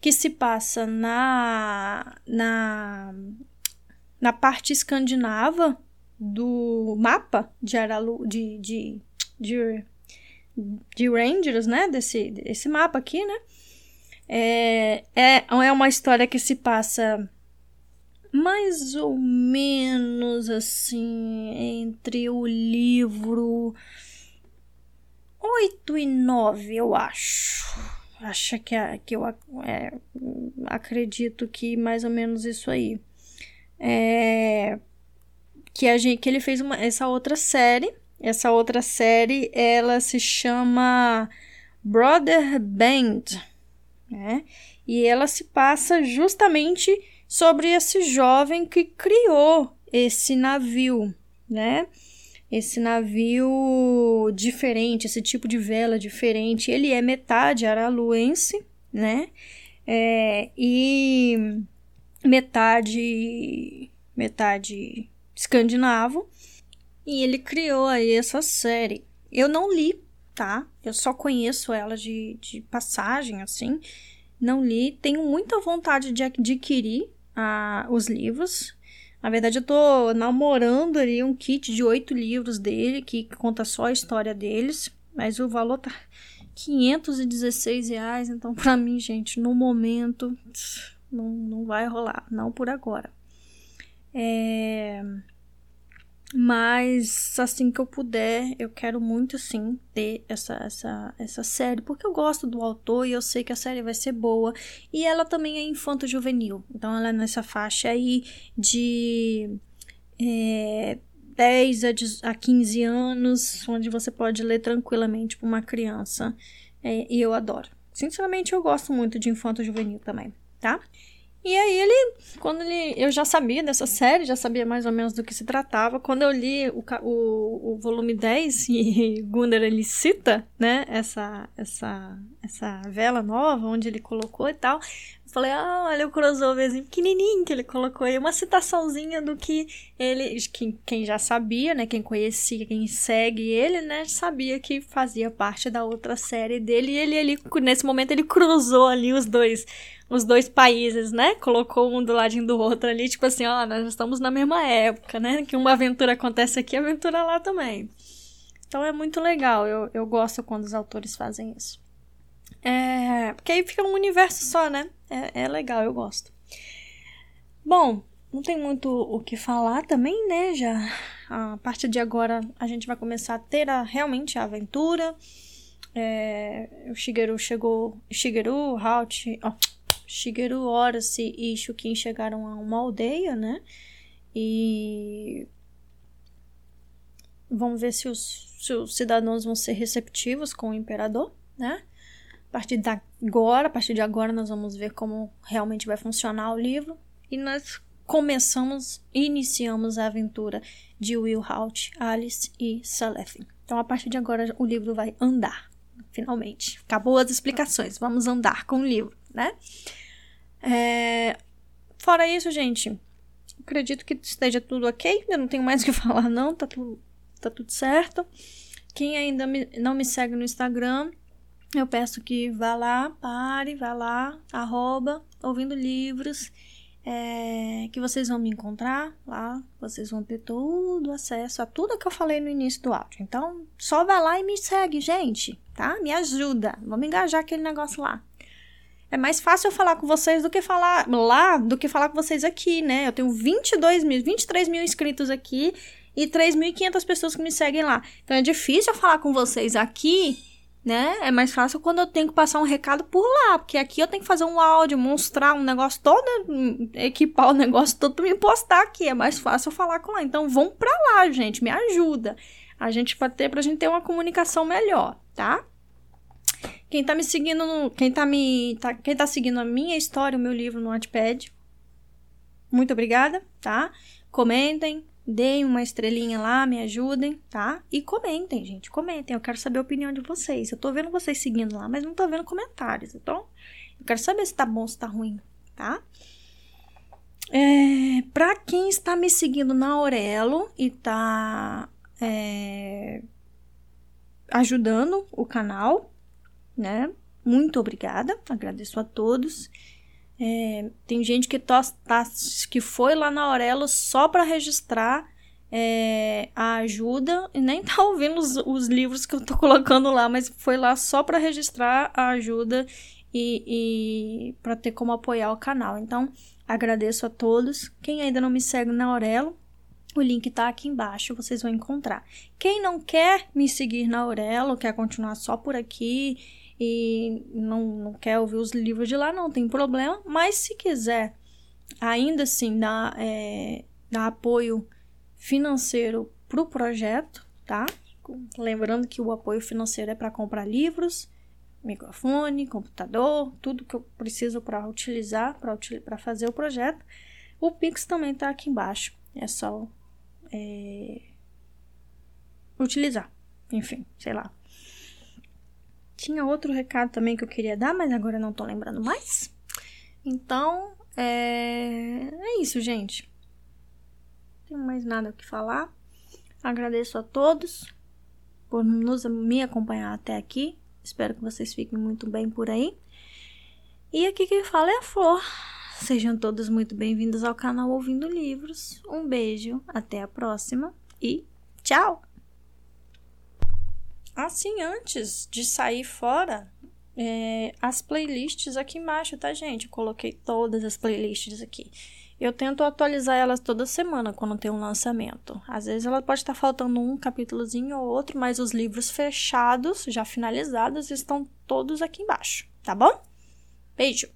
que se passa na, na, na parte escandinava do mapa de Aralu, de, de, de, de Rangers, né? Desse, desse mapa aqui, né? É, é, é uma história que se passa mais ou menos assim entre o livro 8 e 9, eu acho. Acho que, que eu é, acredito que mais ou menos isso aí. É, que a gente que ele fez uma, essa outra série. Essa outra série, ela se chama Brother Band, né? E ela se passa justamente sobre esse jovem que criou esse navio, né? Esse navio diferente, esse tipo de vela diferente. Ele é metade araluense, né? É, e metade metade escandinavo. E ele criou aí essa série. Eu não li, tá? Eu só conheço ela de, de passagem, assim. Não li. Tenho muita vontade de adquirir ah, os livros. Na verdade, eu tô namorando ali um kit de oito livros dele, que conta só a história deles. Mas o valor tá 516 reais. Então, pra mim, gente, no momento, não, não vai rolar. Não por agora. É... Mas assim que eu puder, eu quero muito sim ter essa, essa, essa série, porque eu gosto do autor e eu sei que a série vai ser boa. E ela também é infanto-juvenil, então ela é nessa faixa aí de é, 10 a 15 anos, onde você pode ler tranquilamente para uma criança. É, e eu adoro. Sinceramente, eu gosto muito de infanto-juvenil também, tá? E aí ele, quando ele, eu já sabia dessa série, já sabia mais ou menos do que se tratava. Quando eu li o, o, o volume 10 e Gunnar ele cita, né, essa, essa, essa vela nova, onde ele colocou e tal, eu falei, ah, olha o crossoverzinho pequenininho que ele colocou aí, uma citaçãozinha do que ele, quem, quem já sabia, né, quem conhecia, quem segue ele, né, sabia que fazia parte da outra série dele e ele, ele nesse momento ele cruzou ali os dois os dois países, né? Colocou um do ladinho do outro ali, tipo assim, ó, nós estamos na mesma época, né? Que uma aventura acontece aqui, aventura lá também. Então é muito legal, eu, eu gosto quando os autores fazem isso. É, porque aí fica um universo só, né? É, é legal, eu gosto. Bom, não tem muito o que falar também, né? Já a partir de agora a gente vai começar a ter a, realmente a aventura. é, o Shigeru chegou. Shigeru, Halt, ó, Shigeru, Horace e Shukin chegaram a uma aldeia, né? E vamos ver se os, se os cidadãos vão ser receptivos com o imperador, né? A partir de agora, a partir de agora nós vamos ver como realmente vai funcionar o livro e nós começamos, iniciamos a aventura de Will Halt, Alice e Salethin. Então a partir de agora o livro vai andar, finalmente. Acabou as explicações, vamos andar com o livro, né? É... Fora isso, gente, acredito que esteja tudo ok. Eu não tenho mais o que falar, não. Tá tudo, tá tudo certo. Quem ainda me, não me segue no Instagram, eu peço que vá lá, pare, vá lá, arroba, ouvindo livros, é, que vocês vão me encontrar lá, vocês vão ter todo acesso a tudo que eu falei no início do áudio. Então, só vai lá e me segue, gente, tá? Me ajuda, vamos engajar aquele negócio lá. É mais fácil eu falar com vocês do que falar lá, do que falar com vocês aqui, né? Eu tenho 22 mil, 23 mil inscritos aqui e 3.500 pessoas que me seguem lá. Então é difícil eu falar com vocês aqui, né? É mais fácil quando eu tenho que passar um recado por lá, porque aqui eu tenho que fazer um áudio, mostrar um negócio todo, equipar o negócio todo pra me postar aqui. É mais fácil eu falar com lá. Então vão pra lá, gente, me ajuda. A gente vai ter pra gente ter uma comunicação melhor, tá? Quem tá me seguindo, quem tá me, tá, quem tá seguindo a minha história, o meu livro no Wattpad, muito obrigada, tá? Comentem, deem uma estrelinha lá, me ajudem, tá? E comentem, gente, comentem. Eu quero saber a opinião de vocês. Eu tô vendo vocês seguindo lá, mas não tô vendo comentários, então eu quero saber se tá bom, se tá ruim, tá? É, pra quem está me seguindo na Aurelo e tá é, ajudando o canal, né? Muito obrigada, agradeço a todos. É, tem gente que, tá, que foi lá na Aurelo só para registrar é, a ajuda e nem tá ouvindo os, os, livros que eu tô colocando lá, mas foi lá só para registrar a ajuda e, e para ter como apoiar o canal. Então, agradeço a todos. Quem ainda não me segue na Aurelo, o link tá aqui embaixo, vocês vão encontrar. Quem não quer me seguir na Aurelo, quer continuar só por aqui e não, não quer ouvir os livros de lá, não tem problema. Mas se quiser ainda assim dar, é, dar apoio financeiro para o projeto, tá? Lembrando que o apoio financeiro é para comprar livros, microfone, computador, tudo que eu preciso para utilizar, para fazer o projeto. O Pix também está aqui embaixo. É só é, utilizar. Enfim, sei lá. Tinha outro recado também que eu queria dar, mas agora não tô lembrando mais. Então, é, é isso, gente. Não tenho mais nada o que falar. Agradeço a todos por nos, me acompanhar até aqui. Espero que vocês fiquem muito bem por aí. E aqui quem fala é a Flor. Sejam todos muito bem-vindos ao canal Ouvindo Livros. Um beijo, até a próxima e tchau! Assim, antes de sair fora, é, as playlists aqui embaixo, tá, gente? Eu coloquei todas as playlists aqui. Eu tento atualizar elas toda semana quando tem um lançamento. Às vezes ela pode estar faltando um capítulozinho ou outro, mas os livros fechados, já finalizados, estão todos aqui embaixo, tá bom? Beijo!